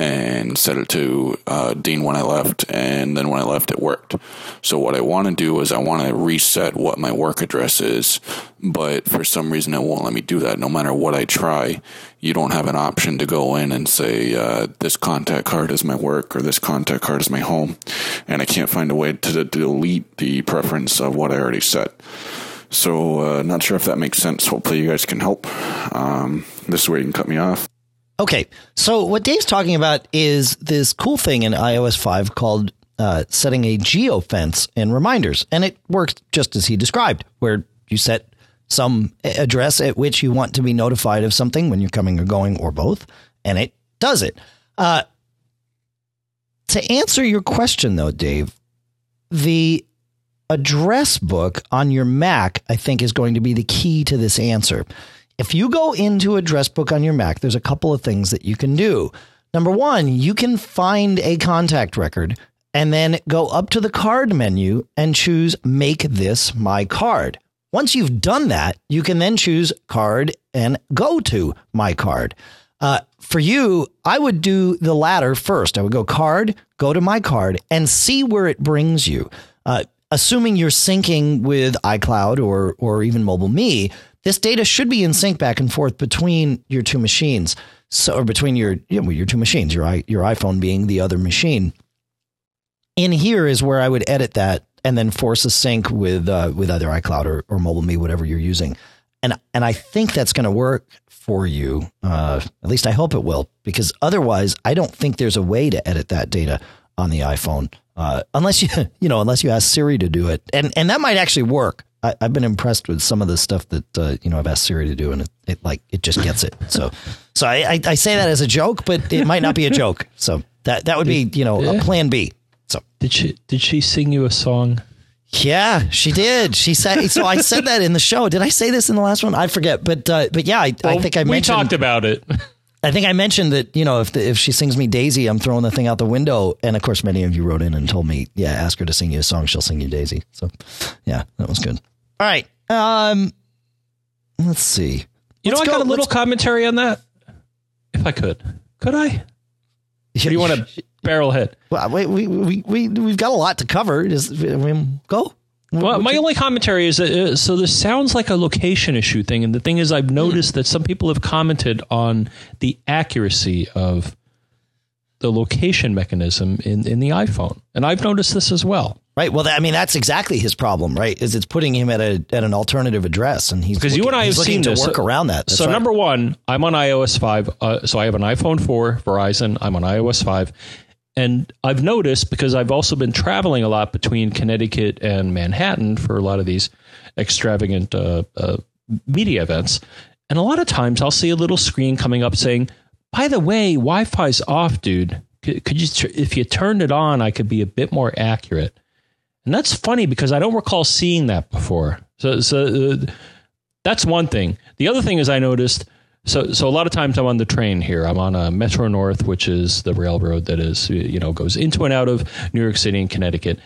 and set it to uh, Dean when I left, and then when I left, it worked. So what I want to do is I want to reset what my work address is, but for some reason it won't let me do that. No matter what I try, you don't have an option to go in and say uh, this contact card is my work or this contact card is my home, and I can't find a way to delete the preference of what I already set. So, uh, not sure if that makes sense. Hopefully, you guys can help. Um, this is where you can cut me off. Okay, so what Dave's talking about is this cool thing in iOS 5 called uh, setting a geofence in reminders. And it works just as he described, where you set some address at which you want to be notified of something when you're coming or going, or both, and it does it. Uh, to answer your question, though, Dave, the address book on your Mac, I think, is going to be the key to this answer. If you go into Address Book on your Mac, there's a couple of things that you can do. Number one, you can find a contact record and then go up to the card menu and choose Make This My Card. Once you've done that, you can then choose Card and go to My Card. Uh, for you, I would do the latter first. I would go Card, go to My Card, and see where it brings you. Uh, assuming you're syncing with iCloud or or even Mobile Me, this data should be in sync back and forth between your two machines. So, or between your you know, your two machines, your your iPhone being the other machine. In here is where I would edit that and then force a sync with uh, with either iCloud or, or Mobile Me, whatever you're using. And and I think that's going to work for you. Uh, at least I hope it will, because otherwise, I don't think there's a way to edit that data on the iPhone uh, unless you (laughs) you know unless you ask Siri to do it, and and that might actually work. I, have been impressed with some of the stuff that uh, you know I've asked Siri to do, and it, it like it just gets it. So, (laughs) so I, I, I, say that as a joke, but it might not be a joke. So that that would be you know a plan B. So did she did she sing you a song? Yeah, she did. She said so. I said that in the show. Did I say this in the last one? I forget, but uh, but yeah, I, well, I think I mentioned. We talked about it. (laughs) I think I mentioned that you know if the, if she sings me Daisy, I'm throwing the thing out the window. And of course, many of you wrote in and told me, yeah, ask her to sing you a song, she'll sing you Daisy. So, yeah, that was good. All right. Um, let's see. You Let's know, I go- got a little commentary on that. If I could, could I? Or do you want to (laughs) barrel hit? Well, wait, we we we we've got a lot to cover. Just I mean, go. Well, my only commentary is that, uh, so this sounds like a location issue thing, and the thing is, I've noticed that some people have commented on the accuracy of the location mechanism in in the iPhone, and I've noticed this as well. Right. Well, that, I mean, that's exactly his problem, right? Is it's putting him at a at an alternative address, and he's because you and I have seen to this. work around that. That's so right. number one, I'm on iOS five, uh, so I have an iPhone four Verizon. I'm on iOS five, and I've noticed because I've also been traveling a lot between Connecticut and Manhattan for a lot of these extravagant uh, uh, media events, and a lot of times I'll see a little screen coming up saying, "By the way, Wi-Fi's off, dude. Could, could you, if you turned it on, I could be a bit more accurate." And that's funny because I don't recall seeing that before. So, so uh, that's one thing. The other thing is I noticed. So, so a lot of times I'm on the train here. I'm on a Metro North, which is the railroad that is, you know, goes into and out of New York City and Connecticut.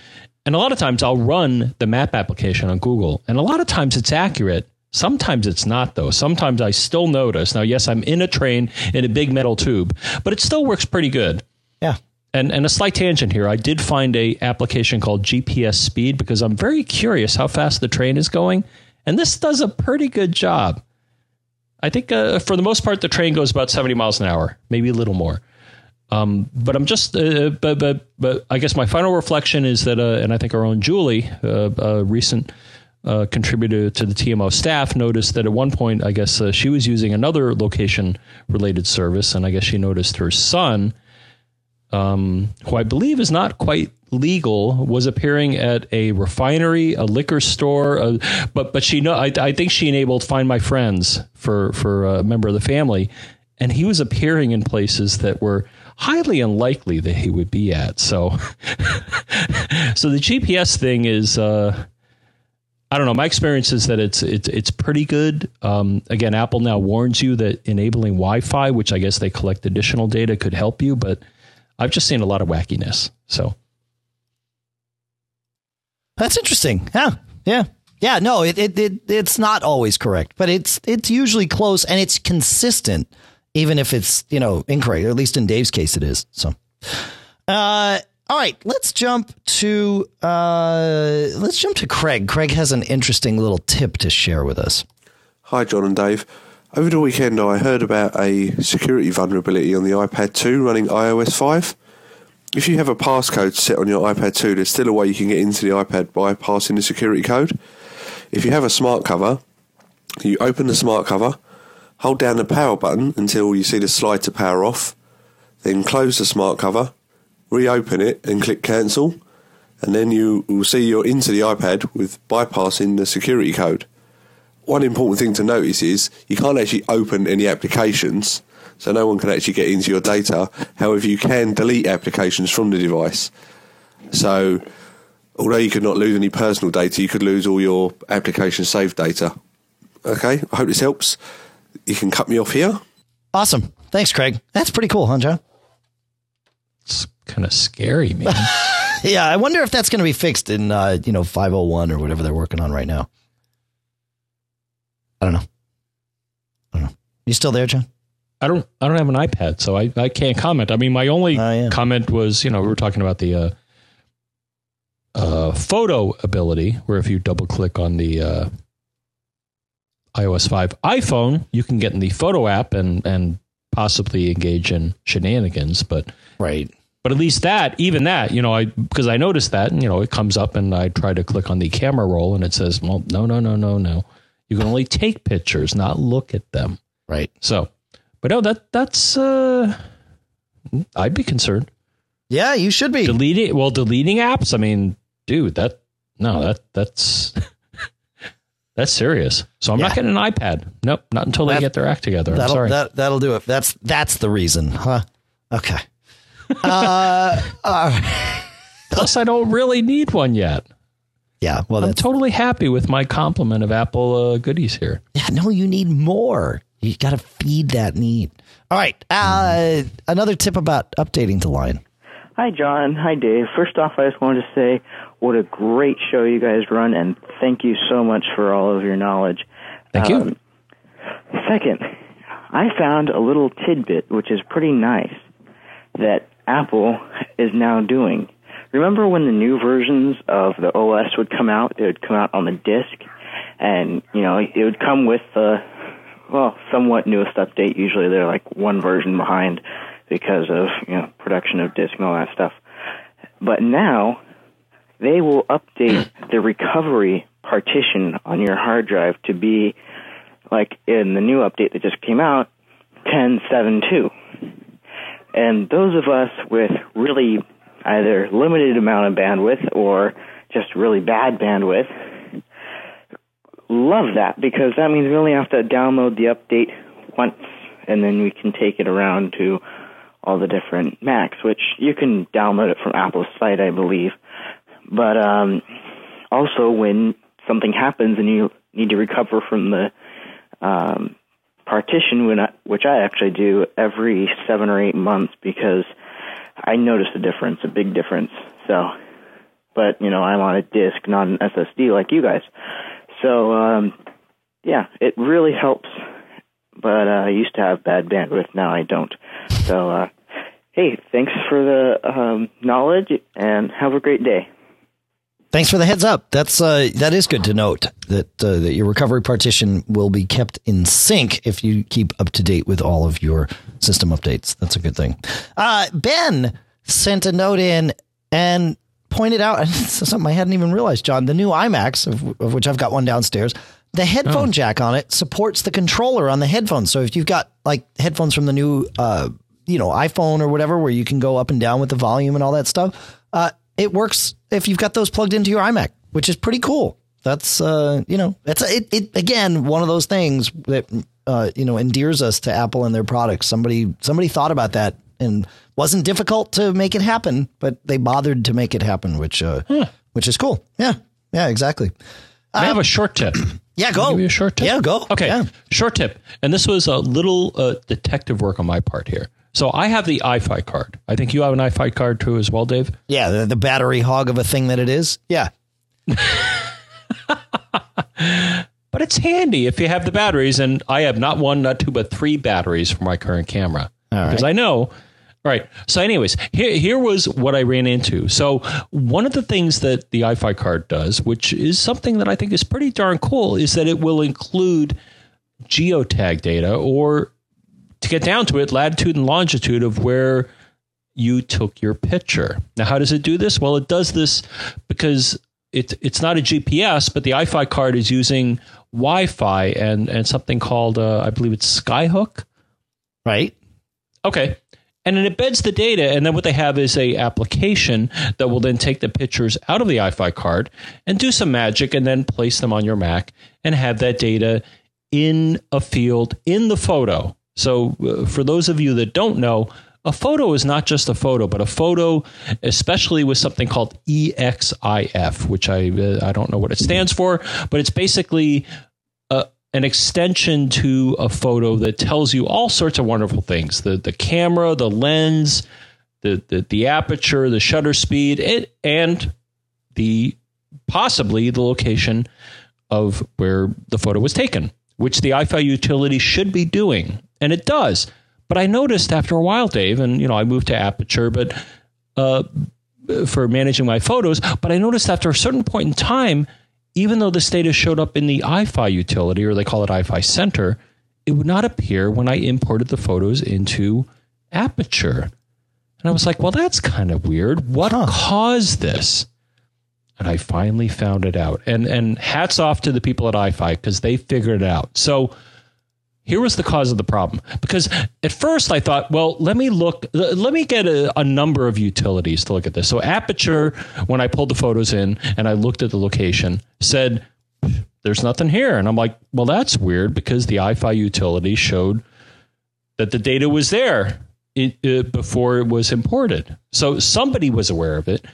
And a lot of times I'll run the map application on Google, and a lot of times it's accurate. Sometimes it's not, though. Sometimes I still notice. Now, yes, I'm in a train in a big metal tube, but it still works pretty good. yeah. And, and a slight tangent here. I did find a application called GPS Speed because I'm very curious how fast the train is going, and this does a pretty good job. I think uh, for the most part the train goes about 70 miles an hour, maybe a little more. Um, but I'm just, uh, but but but I guess my final reflection is that, uh, and I think our own Julie, uh, a recent uh, contributor to the TMO staff, noticed that at one point, I guess uh, she was using another location related service, and I guess she noticed her son um, who I believe is not quite legal, was appearing at a refinery, a liquor store, uh, but but she know I, I think she enabled Find My Friends for for a member of the family, and he was appearing in places that were highly unlikely that he would be at. So (laughs) so the GPS thing is. Uh, I don't know. My experience is that it's it's it's pretty good. Um, again, Apple now warns you that enabling Wi-Fi, which I guess they collect additional data, could help you. But I've just seen a lot of wackiness. So That's interesting. Yeah, yeah, yeah. No, it, it it it's not always correct, but it's it's usually close and it's consistent, even if it's you know incorrect. Or at least in Dave's case, it is. So, uh, all right, let's jump to uh, let's jump to Craig. Craig has an interesting little tip to share with us. Hi, John and Dave. Over the weekend, I heard about a security vulnerability on the iPad 2 running iOS 5. If you have a passcode set on your iPad 2, there's still a way you can get into the iPad by passing the security code. If you have a smart cover, you open the smart cover, hold down the power button until you see the slide to power off, then close the smart cover, reopen it, and click cancel, and then you will see you're into the iPad with bypassing the security code one important thing to notice is you can't actually open any applications, so no one can actually get into your data. However, you can delete applications from the device. So, although you could not lose any personal data, you could lose all your application saved data. Okay, I hope this helps. You can cut me off here. Awesome, thanks, Craig. That's pretty cool, huh, John? Kind of scary, man. (laughs) Yeah, I wonder if that's going to be fixed in uh, you know 501 or whatever they're working on right now. I don't know. I don't know. You still there, John? I don't I don't have an iPad, so I, I can't comment. I mean, my only Oh, yeah. comment was, you know, we were talking about the uh, uh, photo ability, where if you double click on the uh, iOS 5 iPhone, you can get in the photo app and and possibly engage in shenanigans. But Right. But at least that, even that, you know, I because I noticed that, and you know, it comes up, and I try to click on the camera roll, and it says, well, no, no, no, no, no, you can only take pictures, not look at them. Right. So, but no, that that's uh, I'd be concerned. Yeah, you should be. Deleting well, deleting apps. I mean, dude, that no, that that's (laughs) that's serious. So I'm Yeah. not getting an iPad. Nope, not until they get their act together. I'm sorry. that that'll do it. That's that's the reason, huh? Okay. Uh, uh, Plus, I don't really need one yet. yeah. Well, I'm totally happy with my complement of Apple uh, goodies here. yeah. No, you need more. You got to feed that need. All right. Uh, another tip about updating the Lion. Hi, John. Hi, Dave. First off, I just wanted to say what a great show you guys run, and thank you so much for all of your knowledge. Thank you. Um, second, I found a little tidbit which is pretty nice that Apple is now doing. Remember when the new versions of the OS would come out? It would come out on the disk, and you know it would come with the well, somewhat newest update. Usually they're like one version behind because of you know production of disk and all that stuff. But now they will update (clears throat) the recovery partition on your hard drive to be like in the new update that just came out, 10.7.2. And those of us with really either limited amount of bandwidth or just really bad bandwidth love that because that means we only have to download the update once and then we can take it around to all the different Macs, which you can download it from Apple's site, I believe. But um, also, when something happens and you need to recover from the um, partition, when I, which I actually do every seven or eight months because I notice a difference, a big difference. So, but you know, I'm on a disk, not an SSD like you guys. So, um, yeah, it really helps. But uh, I used to have bad bandwidth, now I don't. So, uh, hey, thanks for the um, knowledge, and have a great day. Thanks for the heads up. That's uh, that is good to note that uh, that your recovery partition will be kept in sync if you keep up to date with all of your system updates. That's a good thing. Uh, ben sent a note in and pointed out (laughs) something I hadn't even realized, John. The new iMacs, of, of which I've got one downstairs, the headphone oh. jack on it supports the controller on the headphones. So if you've got like headphones from the new, uh, you know, iPhone or whatever, where you can go up and down with the volume and all that stuff, uh, it works if you've got those plugged into your iMac, which is pretty cool. That's uh, you know, that's it, it again one of those things that uh, you know endears us to Apple and their products. Somebody somebody thought about that and wasn't difficult to make it happen, but they bothered to make it happen, which uh, huh. which is cool. Yeah, yeah, exactly. I have a short tip. (clears throat) Yeah, go. Give you a short tip. Yeah, go. Okay, yeah. short tip. And this was a little uh, detective work on my part here. So I have the Eye-Fi card. I think you have an Eye-Fi card too, as well, Dave. Yeah, the, the battery hog of a thing that it is. Yeah. (laughs) but it's handy if you have the batteries, and I have not one, not two, but three batteries for my current camera because I know all right. So, anyways, here here was what I ran into. So, one of the things that the Eye-Fi card does, which is something that I think is pretty darn cool, is that it will include geotag data, or to get down to it, latitude and longitude of where you took your picture. Now, how does it do this? Well, it does this because it, it's not a GPS, but the Eye-Fi card is using Wi-Fi and and something called uh, I believe it's Skyhook. Right. Okay and it embeds the data and then what they have is a application that will then take the pictures out of the Eye-Fi card and do some magic and then place them on your mac and have that data in a field in the photo so uh, for those of you that don't know a photo is not just a photo, but a photo, especially with something called EXIF, which I uh, I don't know what it stands for, but it's basically an extension to a photo that tells you all sorts of wonderful things. The the camera the lens the the, the aperture the shutter speed it, and the possibly the location of where the photo was taken which the Eye-Fi utility should be doing and it does but i noticed after a while dave and you know i moved to aperture but uh, for managing my photos but i noticed after a certain point in time even though this data showed up in the Eye-Fi utility, or they call it Eye-Fi Center, it would not appear when I imported the photos into Aperture. And I was like, well, that's kind of weird. What huh. caused this? And I finally found it out. And and hats off to the people at Eye-Fi because they figured it out. So here was the cause of the problem. Because at first I thought, well, let me look, let me get a, a, number of utilities to look at this. So Aperture, when I pulled the photos in and I looked at the location, said, there's nothing here. And I'm like, well, that's weird because the Eye-Fi utility showed that the data was there it, it, before it was imported. So somebody was aware of it.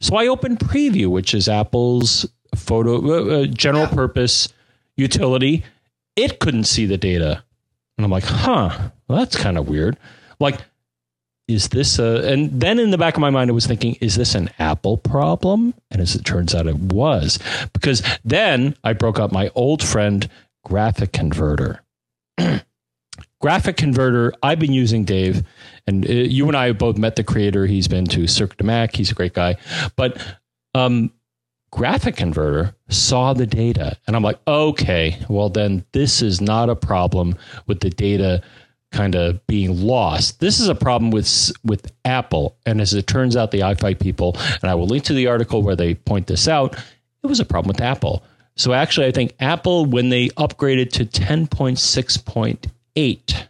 So I opened Preview, which is Apple's photo uh, uh general yeah. purpose utility it couldn't see the data. And I'm like, huh, well, that's kind of weird. Like, is this a, and then in the back of my mind, I was thinking, is this an Apple problem? And as it turns out, it was. Because then I broke up my old friend, Graphic Converter. (clears throat) graphic converter I've been using, Dave, and uh, you and I both met the creator. He's been to Cirque de Mac. He's a great guy, but um, graphic converter saw the data, and I'm like, okay, well then this is not a problem with the data kind of being lost. This is a problem with with Apple, and as it turns out, the Eye-Fi people, and I will link to the article where they point this out. It was a problem with Apple. So actually, I think Apple, when they upgraded to 10.6.8,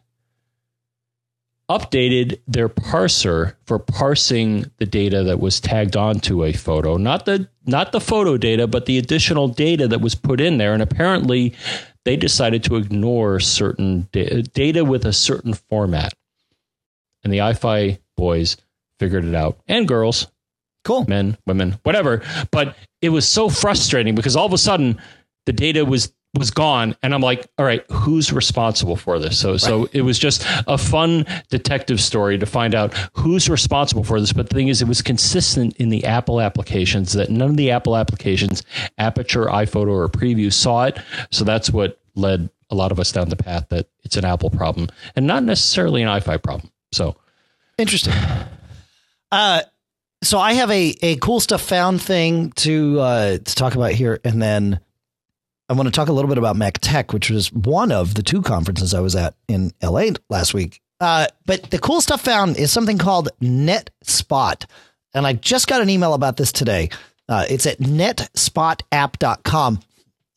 updated their parser for parsing the data that was tagged onto a photo, not the not the photo data, but the additional data that was put in there. And apparently, they decided to ignore certain da- data with a certain format. And the Eye-Fi boys figured it out, and girls, Cool. men, women, whatever. But it was so frustrating because all of a sudden the data was was gone and I'm like, all right, who's responsible for this? So so it was just a fun detective story to find out who's responsible for this. But the thing is it was consistent in the Apple applications that none of the Apple applications, Aperture, iPhoto, or Preview saw it. So that's what led a lot of us down the path that it's an Apple problem and not necessarily an Eye-Fi problem. So Interesting. Uh, so I have a, a cool stuff found thing to uh, to talk about here, and then I want to talk a little bit about Mac Tech, which was one of the two conferences I was at in LA last week. Uh, but the cool stuff found is something called NetSpot, and I just got an email about this today. Uh, it's at netspotapp.com.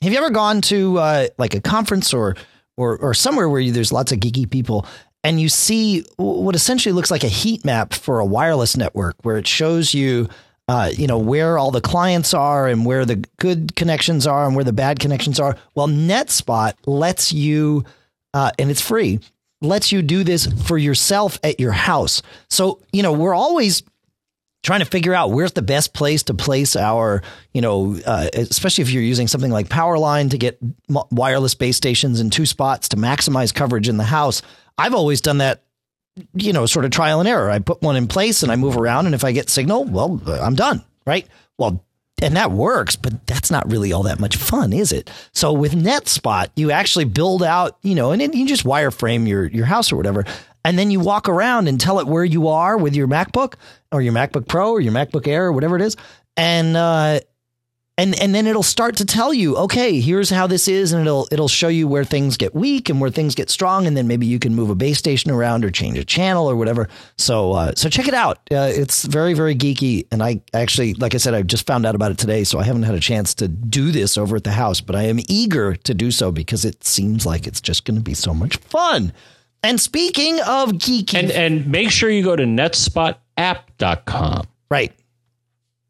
Have you ever gone to uh, like a conference or or or somewhere where you, there's lots of geeky people and you see what essentially looks like a heat map for a wireless network where it shows you uh, you know where all the clients are and where the good connections are and where the bad connections are well netspot lets you uh, and it's free lets you do this for yourself at your house so you know we're always trying to figure out where's the best place to place our, you know, uh, especially if you're using something like Powerline to get wireless base stations in two spots to maximize coverage in the house. I've always done that, you know, sort of trial and error. I put one in place and I move around, and if I get signal, well, I'm done, right? Well, and that works, but that's not really all that much fun, is it? So with NetSpot, you actually build out, you know, and you just wireframe your your house or whatever, and then you walk around and tell it where you are with your MacBook or your MacBook Pro or your MacBook Air or whatever it is, and uh, and and then it'll start to tell you, okay, here's how this is, and it'll it'll show you where things get weak and where things get strong, and then maybe you can move a base station around or change a channel or whatever. So uh, so check it out. Uh, it's very very geeky, and I actually, like I said, I just found out about it today, so I haven't had a chance to do this over at the house, but I am eager to do so because it seems like it's just going to be so much fun. And speaking of geeky, and and make sure you go to netspotapp.com. right,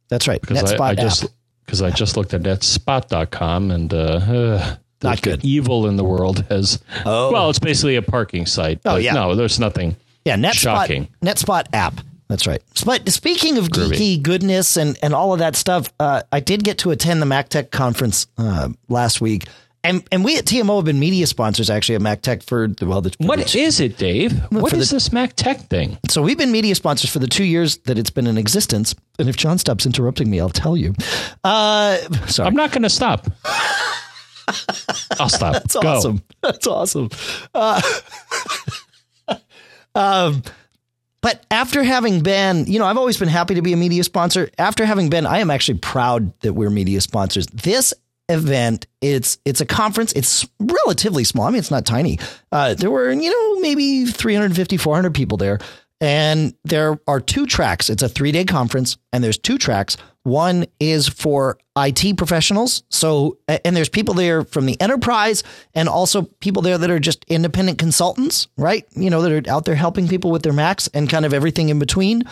that's right, because I, I app. Because I just looked at netspot.com and uh, uh Not good. evil in the world has Oh. well, it's basically a parking site. Oh, yeah. no, there's nothing. Yeah, NetSpot, Shocking. NetSpot app. That's right. But speaking of Groovy. geeky goodness and, and all of that stuff, uh, I did get to attend the MacTech conference uh, last week. And, and we at TMO have been media sponsors actually at MacTech for well. The, What the- is it, Dave? What is the- this Mac Tech thing? so we've been media sponsors for the two years that it's been in existence. And if John stops interrupting me, I'll tell you. Uh, sorry. I'm not going to stop. I'll stop. (laughs) That's Go. awesome. That's awesome. Uh, (laughs) um, but after having been, you know, I've always been happy to be a media sponsor. After having been, I am actually proud that we're media sponsors. This event, it's it's a conference. It's relatively small. I mean, it's not tiny. Uh, there were, you know, maybe 350, 400 people there. And there are two tracks. It's a three day conference, and there's two tracks. One is for IT professionals. So, and there's people there from the enterprise and also people there that are just independent consultants, right? You know, that are out there helping people with their Macs and kind of everything in between.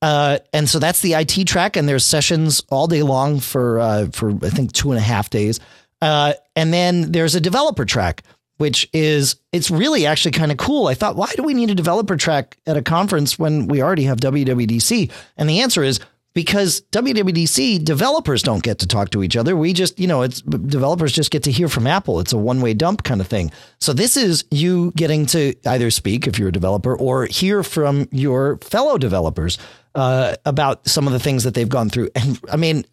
Uh, and so that's the IT track, and there's sessions all day long for uh, for I think two and a half days. Uh, and then there's a developer track, which is it's really actually kind of cool. I thought, why do we need a developer track at a conference when we already have WWDC? And the answer is because WWDC developers don't get to talk to each other. We just, you know, it's developers just get to hear from Apple. It's a one way dump kind of thing. So this is you getting to either speak if you're a developer or hear from your fellow developers uh, about some of the things that they've gone through. And I mean,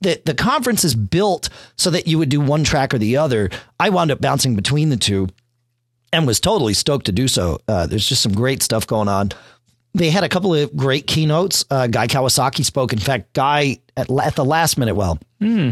the the conference is built so that you would do one track or the other. I wound up bouncing between the two. and was totally stoked to do so. Uh, there's just some great stuff going on. They had a couple of great keynotes. Uh, Guy Kawasaki spoke. In fact, Guy at, at the last minute, well,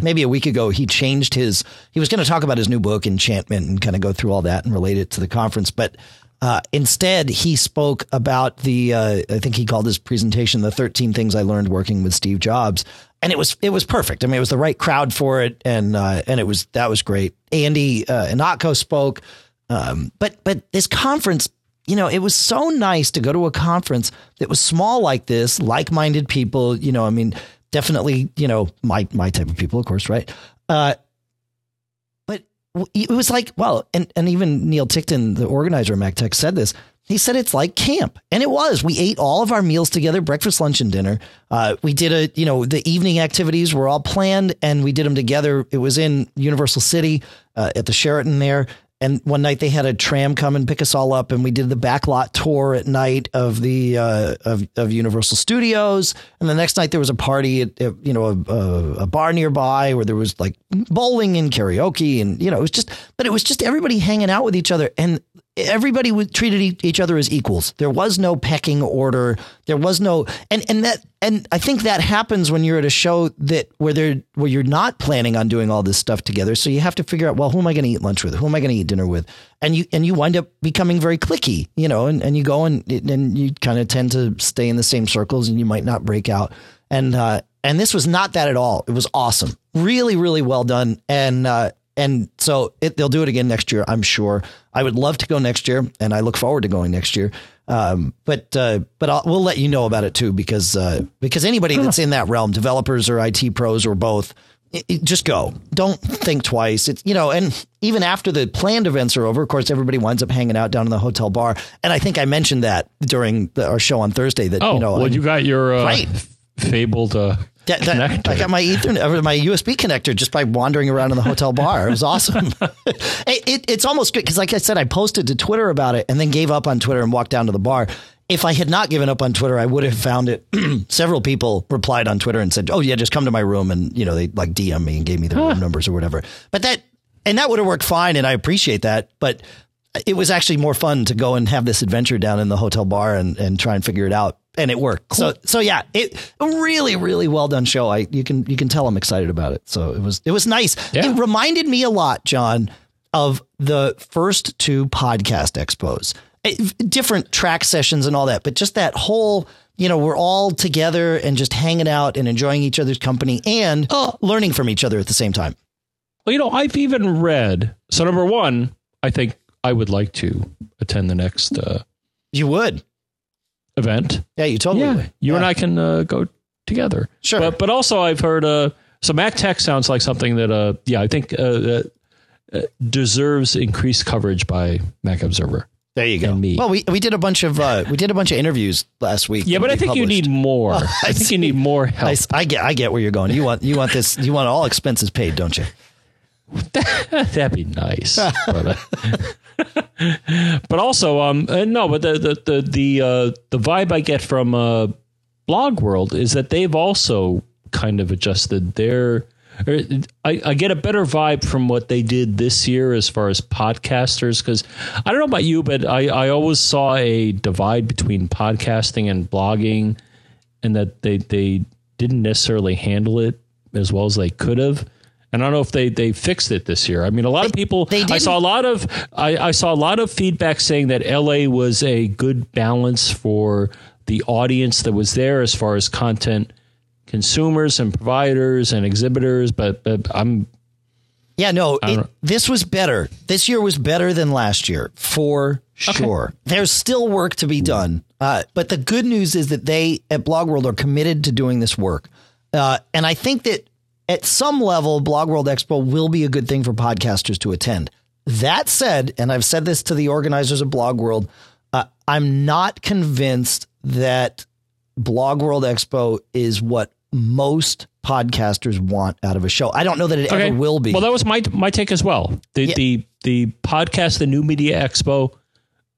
maybe a week ago, he changed his. He was going to talk about his new book, Enchantment, and kind of go through all that and relate it to the conference. But uh, instead, he spoke about the. Uh, I think he called his presentation "The 13 Things I Learned Working with Steve Jobs," and it was it was perfect. I mean, it was the right crowd for it, and uh, and it was that was great. Andy uh, Ihnatko spoke, um, but but this conference you know, it was so nice to go to a conference that was small like this, like-minded people. You know, I mean, definitely, you know, my my type of people, of course, right? Uh, but it was like, well, and and even Neil Ticktin, the organizer of MacTech, said this. He said it's like camp, and it was. We ate all of our meals together, breakfast, lunch, and dinner. Uh, we did a, you know, the evening activities were all planned, and we did them together. It was in Universal City uh, at the Sheraton there, and one night they had a tram come and pick us all up, and we did the backlot tour at night of the uh, of of Universal Studios. And the next night there was a party at, at you know a, a, a bar nearby where there was like bowling and karaoke, and you know it was just, but it was just everybody hanging out with each other, and everybody treated each other as equals. There was no pecking order. There was no, and and that and I think that happens when you're at a show that where they're where you're not planning on doing all this stuff together. So you have to figure out, well, who am I going to eat lunch with? Who am I going to eat dinner with? And you and you wind up becoming very cliquey, you know, and, and you go and and you kind of tend to stay in the same circles, and you might not break out. And uh, and this was not that at all. It was awesome, really, really well done, and. Uh, and so it, they'll do it again next year, I'm sure. I would love to go next year, and I look forward to going next year. Um, but uh, but I'll, we'll let you know about it too, because uh, because anybody that's in that realm, developers or IT pros or both, it, it- just go. Don't think twice. It's you know, and even after the planned events are over, of course, everybody winds up hanging out down in the hotel bar. And I think I mentioned that during the, our show on Thursday. That Oh, you know, well, I'm- you got your uh, Right. fabled uh, that, that-. I got my Ethernet, my USB connector just by wandering around in the hotel bar. It was awesome. (laughs) it, it, it's almost good because, like I said, I posted to Twitter about it and then gave up on Twitter and walked down to the bar. If I had not given up on Twitter, I would have found it. (clears throat) Several people replied on Twitter and said, "Oh yeah, just come to my room," and you know they like DM me and gave me their room numbers or whatever. But that and that would have worked fine, and I appreciate that. But it was actually more fun to go and have this adventure down in the hotel bar and, and try and figure it out. And it worked. So so yeah, it really really well done show. I you can you can tell I'm excited about it. So it was it was nice. Yeah. It reminded me a lot, John, of the first two podcast expos. It- different track sessions and all that, but just that whole you know we're all together and just hanging out and enjoying each other's company and learning from each other at the same time. Well, you know, I've even read. So number one, I think I would like to attend the next uh, You would, event. yeah, you totally yeah, would. you and I can uh, go together. Sure. But but also I've heard. Uh, so Mac Tech sounds like something that uh yeah I think uh, uh, uh, deserves increased coverage by Mac Observer. There you go. and me. Well, we we did a bunch of uh, we did a bunch of interviews last week. Yeah, but I we think you (laughs) need more. I I think see. you need more help. I, I get I get where you're going. You want you want this you want all expenses paid, don't you? (laughs) That'd be nice. but, (laughs) uh, but also, um, uh, no, but the the the the, uh, the vibe I get from uh, Blog World is that they've also kind of adjusted their. or I, I get a better vibe from what they did this year as far as podcasters because I don't know about you, but I, I always saw a divide between podcasting and blogging, and that they they didn't necessarily handle it as well as they could have. And I don't know if they they fixed it this year. I mean, a lot of people. they I saw a lot of I, I saw a lot of feedback saying that LA was a good balance for the audience that was there as far as content consumers and providers and exhibitors. But, but I'm Yeah, no, it, this was better. This year was better than last year for sure. There's still work to be done, uh, but the good news is that they at Blog World are committed to doing this work, uh, and I think that at some level, Blog World Expo will be a good thing for podcasters to attend. That said, and I've said this to the organizers of Blog World, uh, I'm not convinced that Blog World Expo is what most podcasters want out of a show. I don't know that it ever will be. Well, that was my my take as well. The Yeah. the the podcast, the New Media Expo,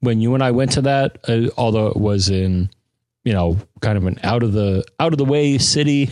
when you and I went to that, uh, although it was in you know kind of an out of the out of the way city,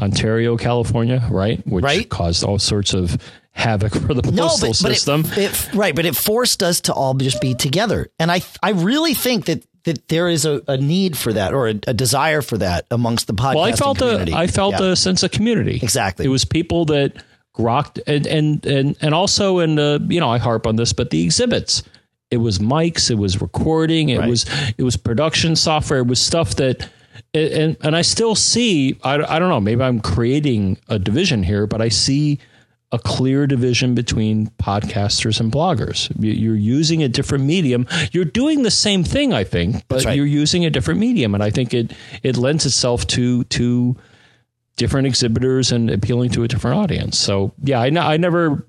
Ontario, California, right, which Right. caused all sorts of havoc (laughs) for the postal system. It, it, right, but it forced us to all just be together, and I I really think that that there is a, a need for that or a, a, desire for that amongst the podcast. Well, I felt community. a I felt yeah. a sense of community. Exactly. It was people that grokked and and and and also in the you know I harp on this, but the exhibits. It was mics. It was recording. It Right. was it was production software. It was stuff that. And and I still see I, I don't know maybe I'm creating a division here but I see a clear division between podcasters and bloggers. You- You're using a different medium. You're doing the same thing, I think, but right. you're using a different medium, and I think it it lends itself to to different exhibitors and appealing to a different audience. So yeah, I, I never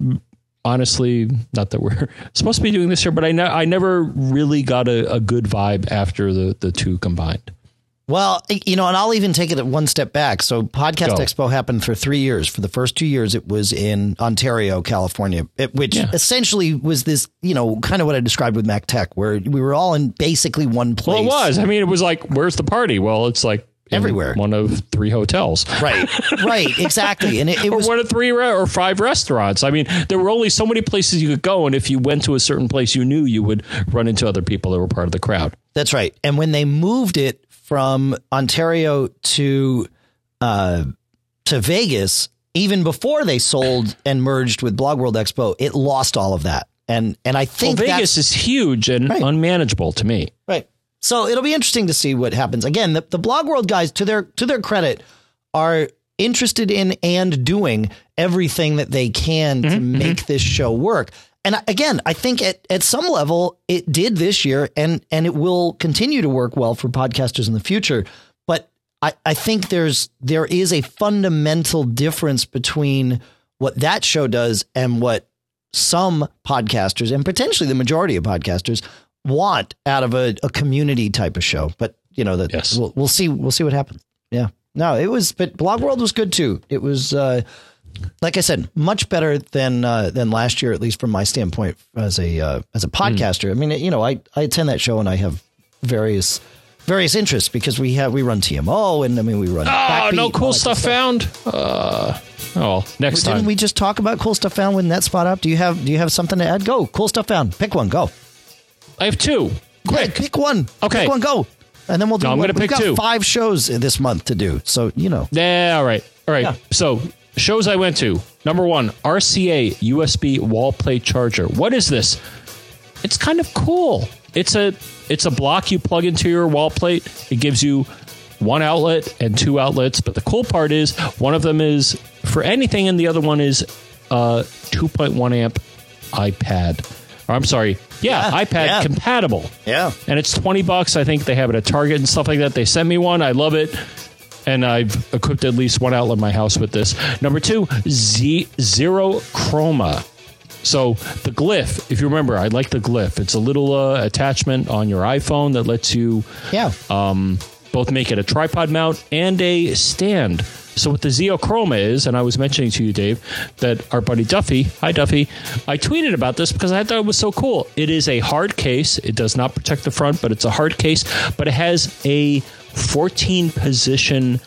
honestly not that we're (laughs) supposed to be doing this here, but I ne- I never really got a, a good vibe after the the two combined. Well, you know, and I'll even take it one step back. So, Podcast Go. Expo happened for three years. For the first two years, it was in Ontario, California, which Yeah. essentially was this, you know, kind of what I described with MacTech, where we were all in basically one place. Well, it was. I mean, it was like, where's the party? Well, it's like Everywhere. One of three hotels. Right, (laughs) right, exactly. And it, it or was one of three re- or five restaurants. I mean, there were only so many places you could go, and if you went to a certain place, you knew you would run into other people that were part of the crowd. That's right. And when they moved it from Ontario to uh, to Vegas, even before they sold and merged with Blog World Expo, it lost all of that. And and I Well, think Vegas is huge and Right. unmanageable to me. right. So it'll be interesting to see what happens. Again, the, the Blog World guys, to their to their credit, are interested in and doing everything that they can to make this show work. And again, I think at, at some level it did this year and and it will continue to work well for podcasters in the future. But I, I think there's there is a fundamental difference between what that show does and what some podcasters and potentially the majority of podcasters want out of a, a community type of show. But you know that Yes. we'll, we'll see we'll see what happens. Yeah. No, it was but Blog World was good too. It was uh like I said, much better than uh, than last year, at least from my standpoint as a uh, as a podcaster. I mean, you know, I, I attend that show and I have various various interests because we have we run TMO and I mean we run. Oh, no cool that stuff found. Uh, oh, next Didn't time. we just talk about cool stuff found with NetSpot up? Do you have do you have something to add? Go, cool stuff found. Pick one. Go. I have two. Quick. Yeah, pick one. Okay. pick one. Go. And then we'll do. No, I'm gonna pick got two. Five shows this month to do, so you know. Yeah, all right. All right. Yeah. So, shows I went to. Number one, RCA USB wall plate charger. What is this? It's kind of cool. It's a it's a block you plug into your wall plate. It gives you one outlet and two outlets, but the cool part is one of them is for anything and the other one is uh 2.1 amp iPad. Or I'm sorry. Yeah, Yeah, iPad yeah. compatible Yeah. and it's 20 bucks. I think they have it at Target and stuff like that. They sent me one. I love it. And I've equipped at least one outlet in my house with this. Number two, Z Zero Chroma. So the Glif, if you remember, I like the Glif. It's a little uh, attachment on your iPhone that lets you Yeah. um, both make it a tripod mount and a stand. So what the ZeroChroma is, and I was mentioning to you, Dave, that our buddy Duffy, hi Duffy, I tweeted about this because I thought it was so cool. It is a hard case. It does not protect the front, but it's a hard case. But it has a 14 position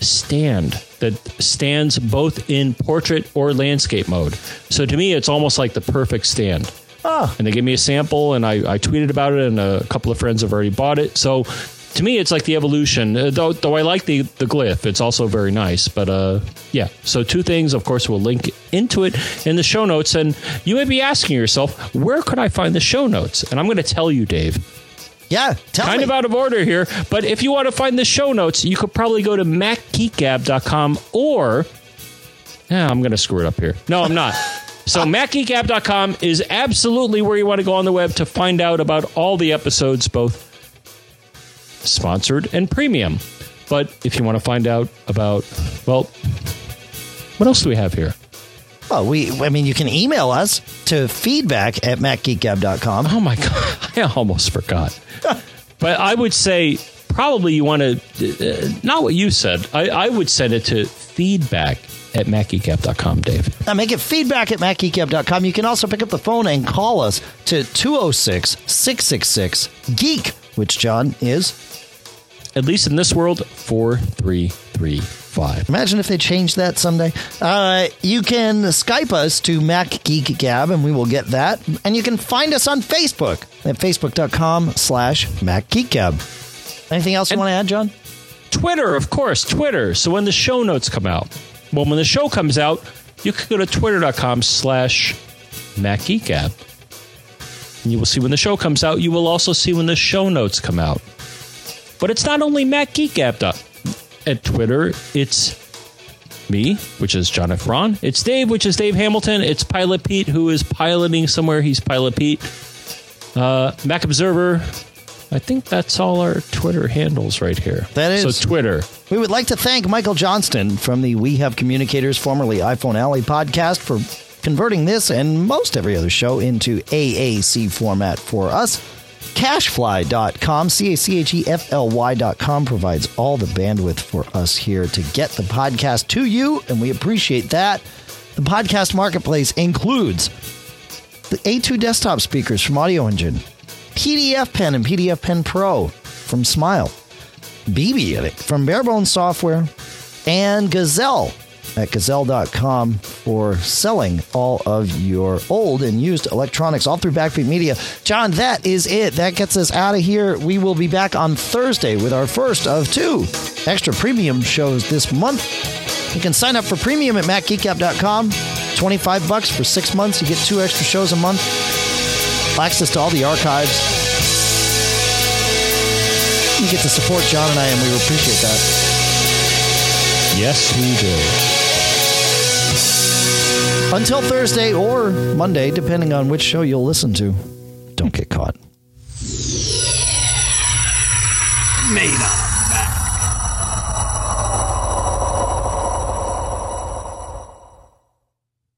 stand that stands both in portrait or landscape mode. So to me, it's almost like the perfect stand. Oh. And they gave me a sample, and I, I tweeted about it, and a couple of friends have already bought it. So to me, it's like the evolution. Uh, though, though I like the the Glif, it's also very nice. But uh, yeah. So two things. Of course, we'll link into it in the show notes. And you may be asking yourself, where could I find the show notes? And I'm going to tell you, Dave Yeah. Tell kind me. of out of order here, but if you want to find the show notes, you could probably go to macgeekgab.com or yeah, I'm going to screw it up here. No, I'm not. (laughs) So macgeekgab.com is absolutely where you want to go on the web to find out about all the episodes, both sponsored and premium. But if you want to find out about, well, what else do we have here? Well, we, I mean, you can email us to feedback at macgeekgab.com. Oh my god, (laughs) I almost forgot. but I would say probably you want to uh, not what you said. I, I would send it to feedback at macgeekgab.com, Dave. Now make it feedback at macgeekgab.com. You can also pick up the phone and call us to 206 666 Geek, which, John, is at least in this world, 4335. Imagine if they changed that someday. Uh, you can Skype us to Mac Geek Gab, and we will get that. And you can find us on Facebook at facebook.com slash Mac Geek Gab. Anything else you want to add, John? Twitter, of course, Twitter. So when the show notes come out, well, when the show comes out, you can go to twitter.com slash MacGeekGab. And you will see when the show comes out. You will also see when the show notes come out. But it's not only MacGeekGab at Twitter. It's me, which is John F. Braun. It's Dave, which is Dave Hamilton. It's Pilot Pete, who is piloting somewhere. He's Pilot Pete. Uh, Mac Observer, I think that's all our Twitter handles right here. That is. So Twitter. We would like to thank Michael Johnston from the We Have Communicators, formerly iPhone Alley podcast, for converting this and most every other show into AAC format for us. Cachefly.com, C A C H E F L Y.com provides all the bandwidth for us here to get the podcast to you, and we appreciate that. The podcast marketplace includes the A2 desktop speakers from Audioengine, PDF Pen and PDFpen Pro from Smile, BBEdit from Bare Bones Software, and Gazelle at gazelle.com for selling all of your old and used electronics all through Backbeat Media. John, that is it. That gets us out of here. We will be back on Thursday with our first of two extra premium shows this month. You can sign up for premium at macgeekgab.com. 25 bucks for six months. You get two extra shows a month. Access to all the archives. You get to support John and I, and we appreciate that. Yes, we do. Until Thursday or Monday, depending on which show you'll listen to, don't get caught. Made up.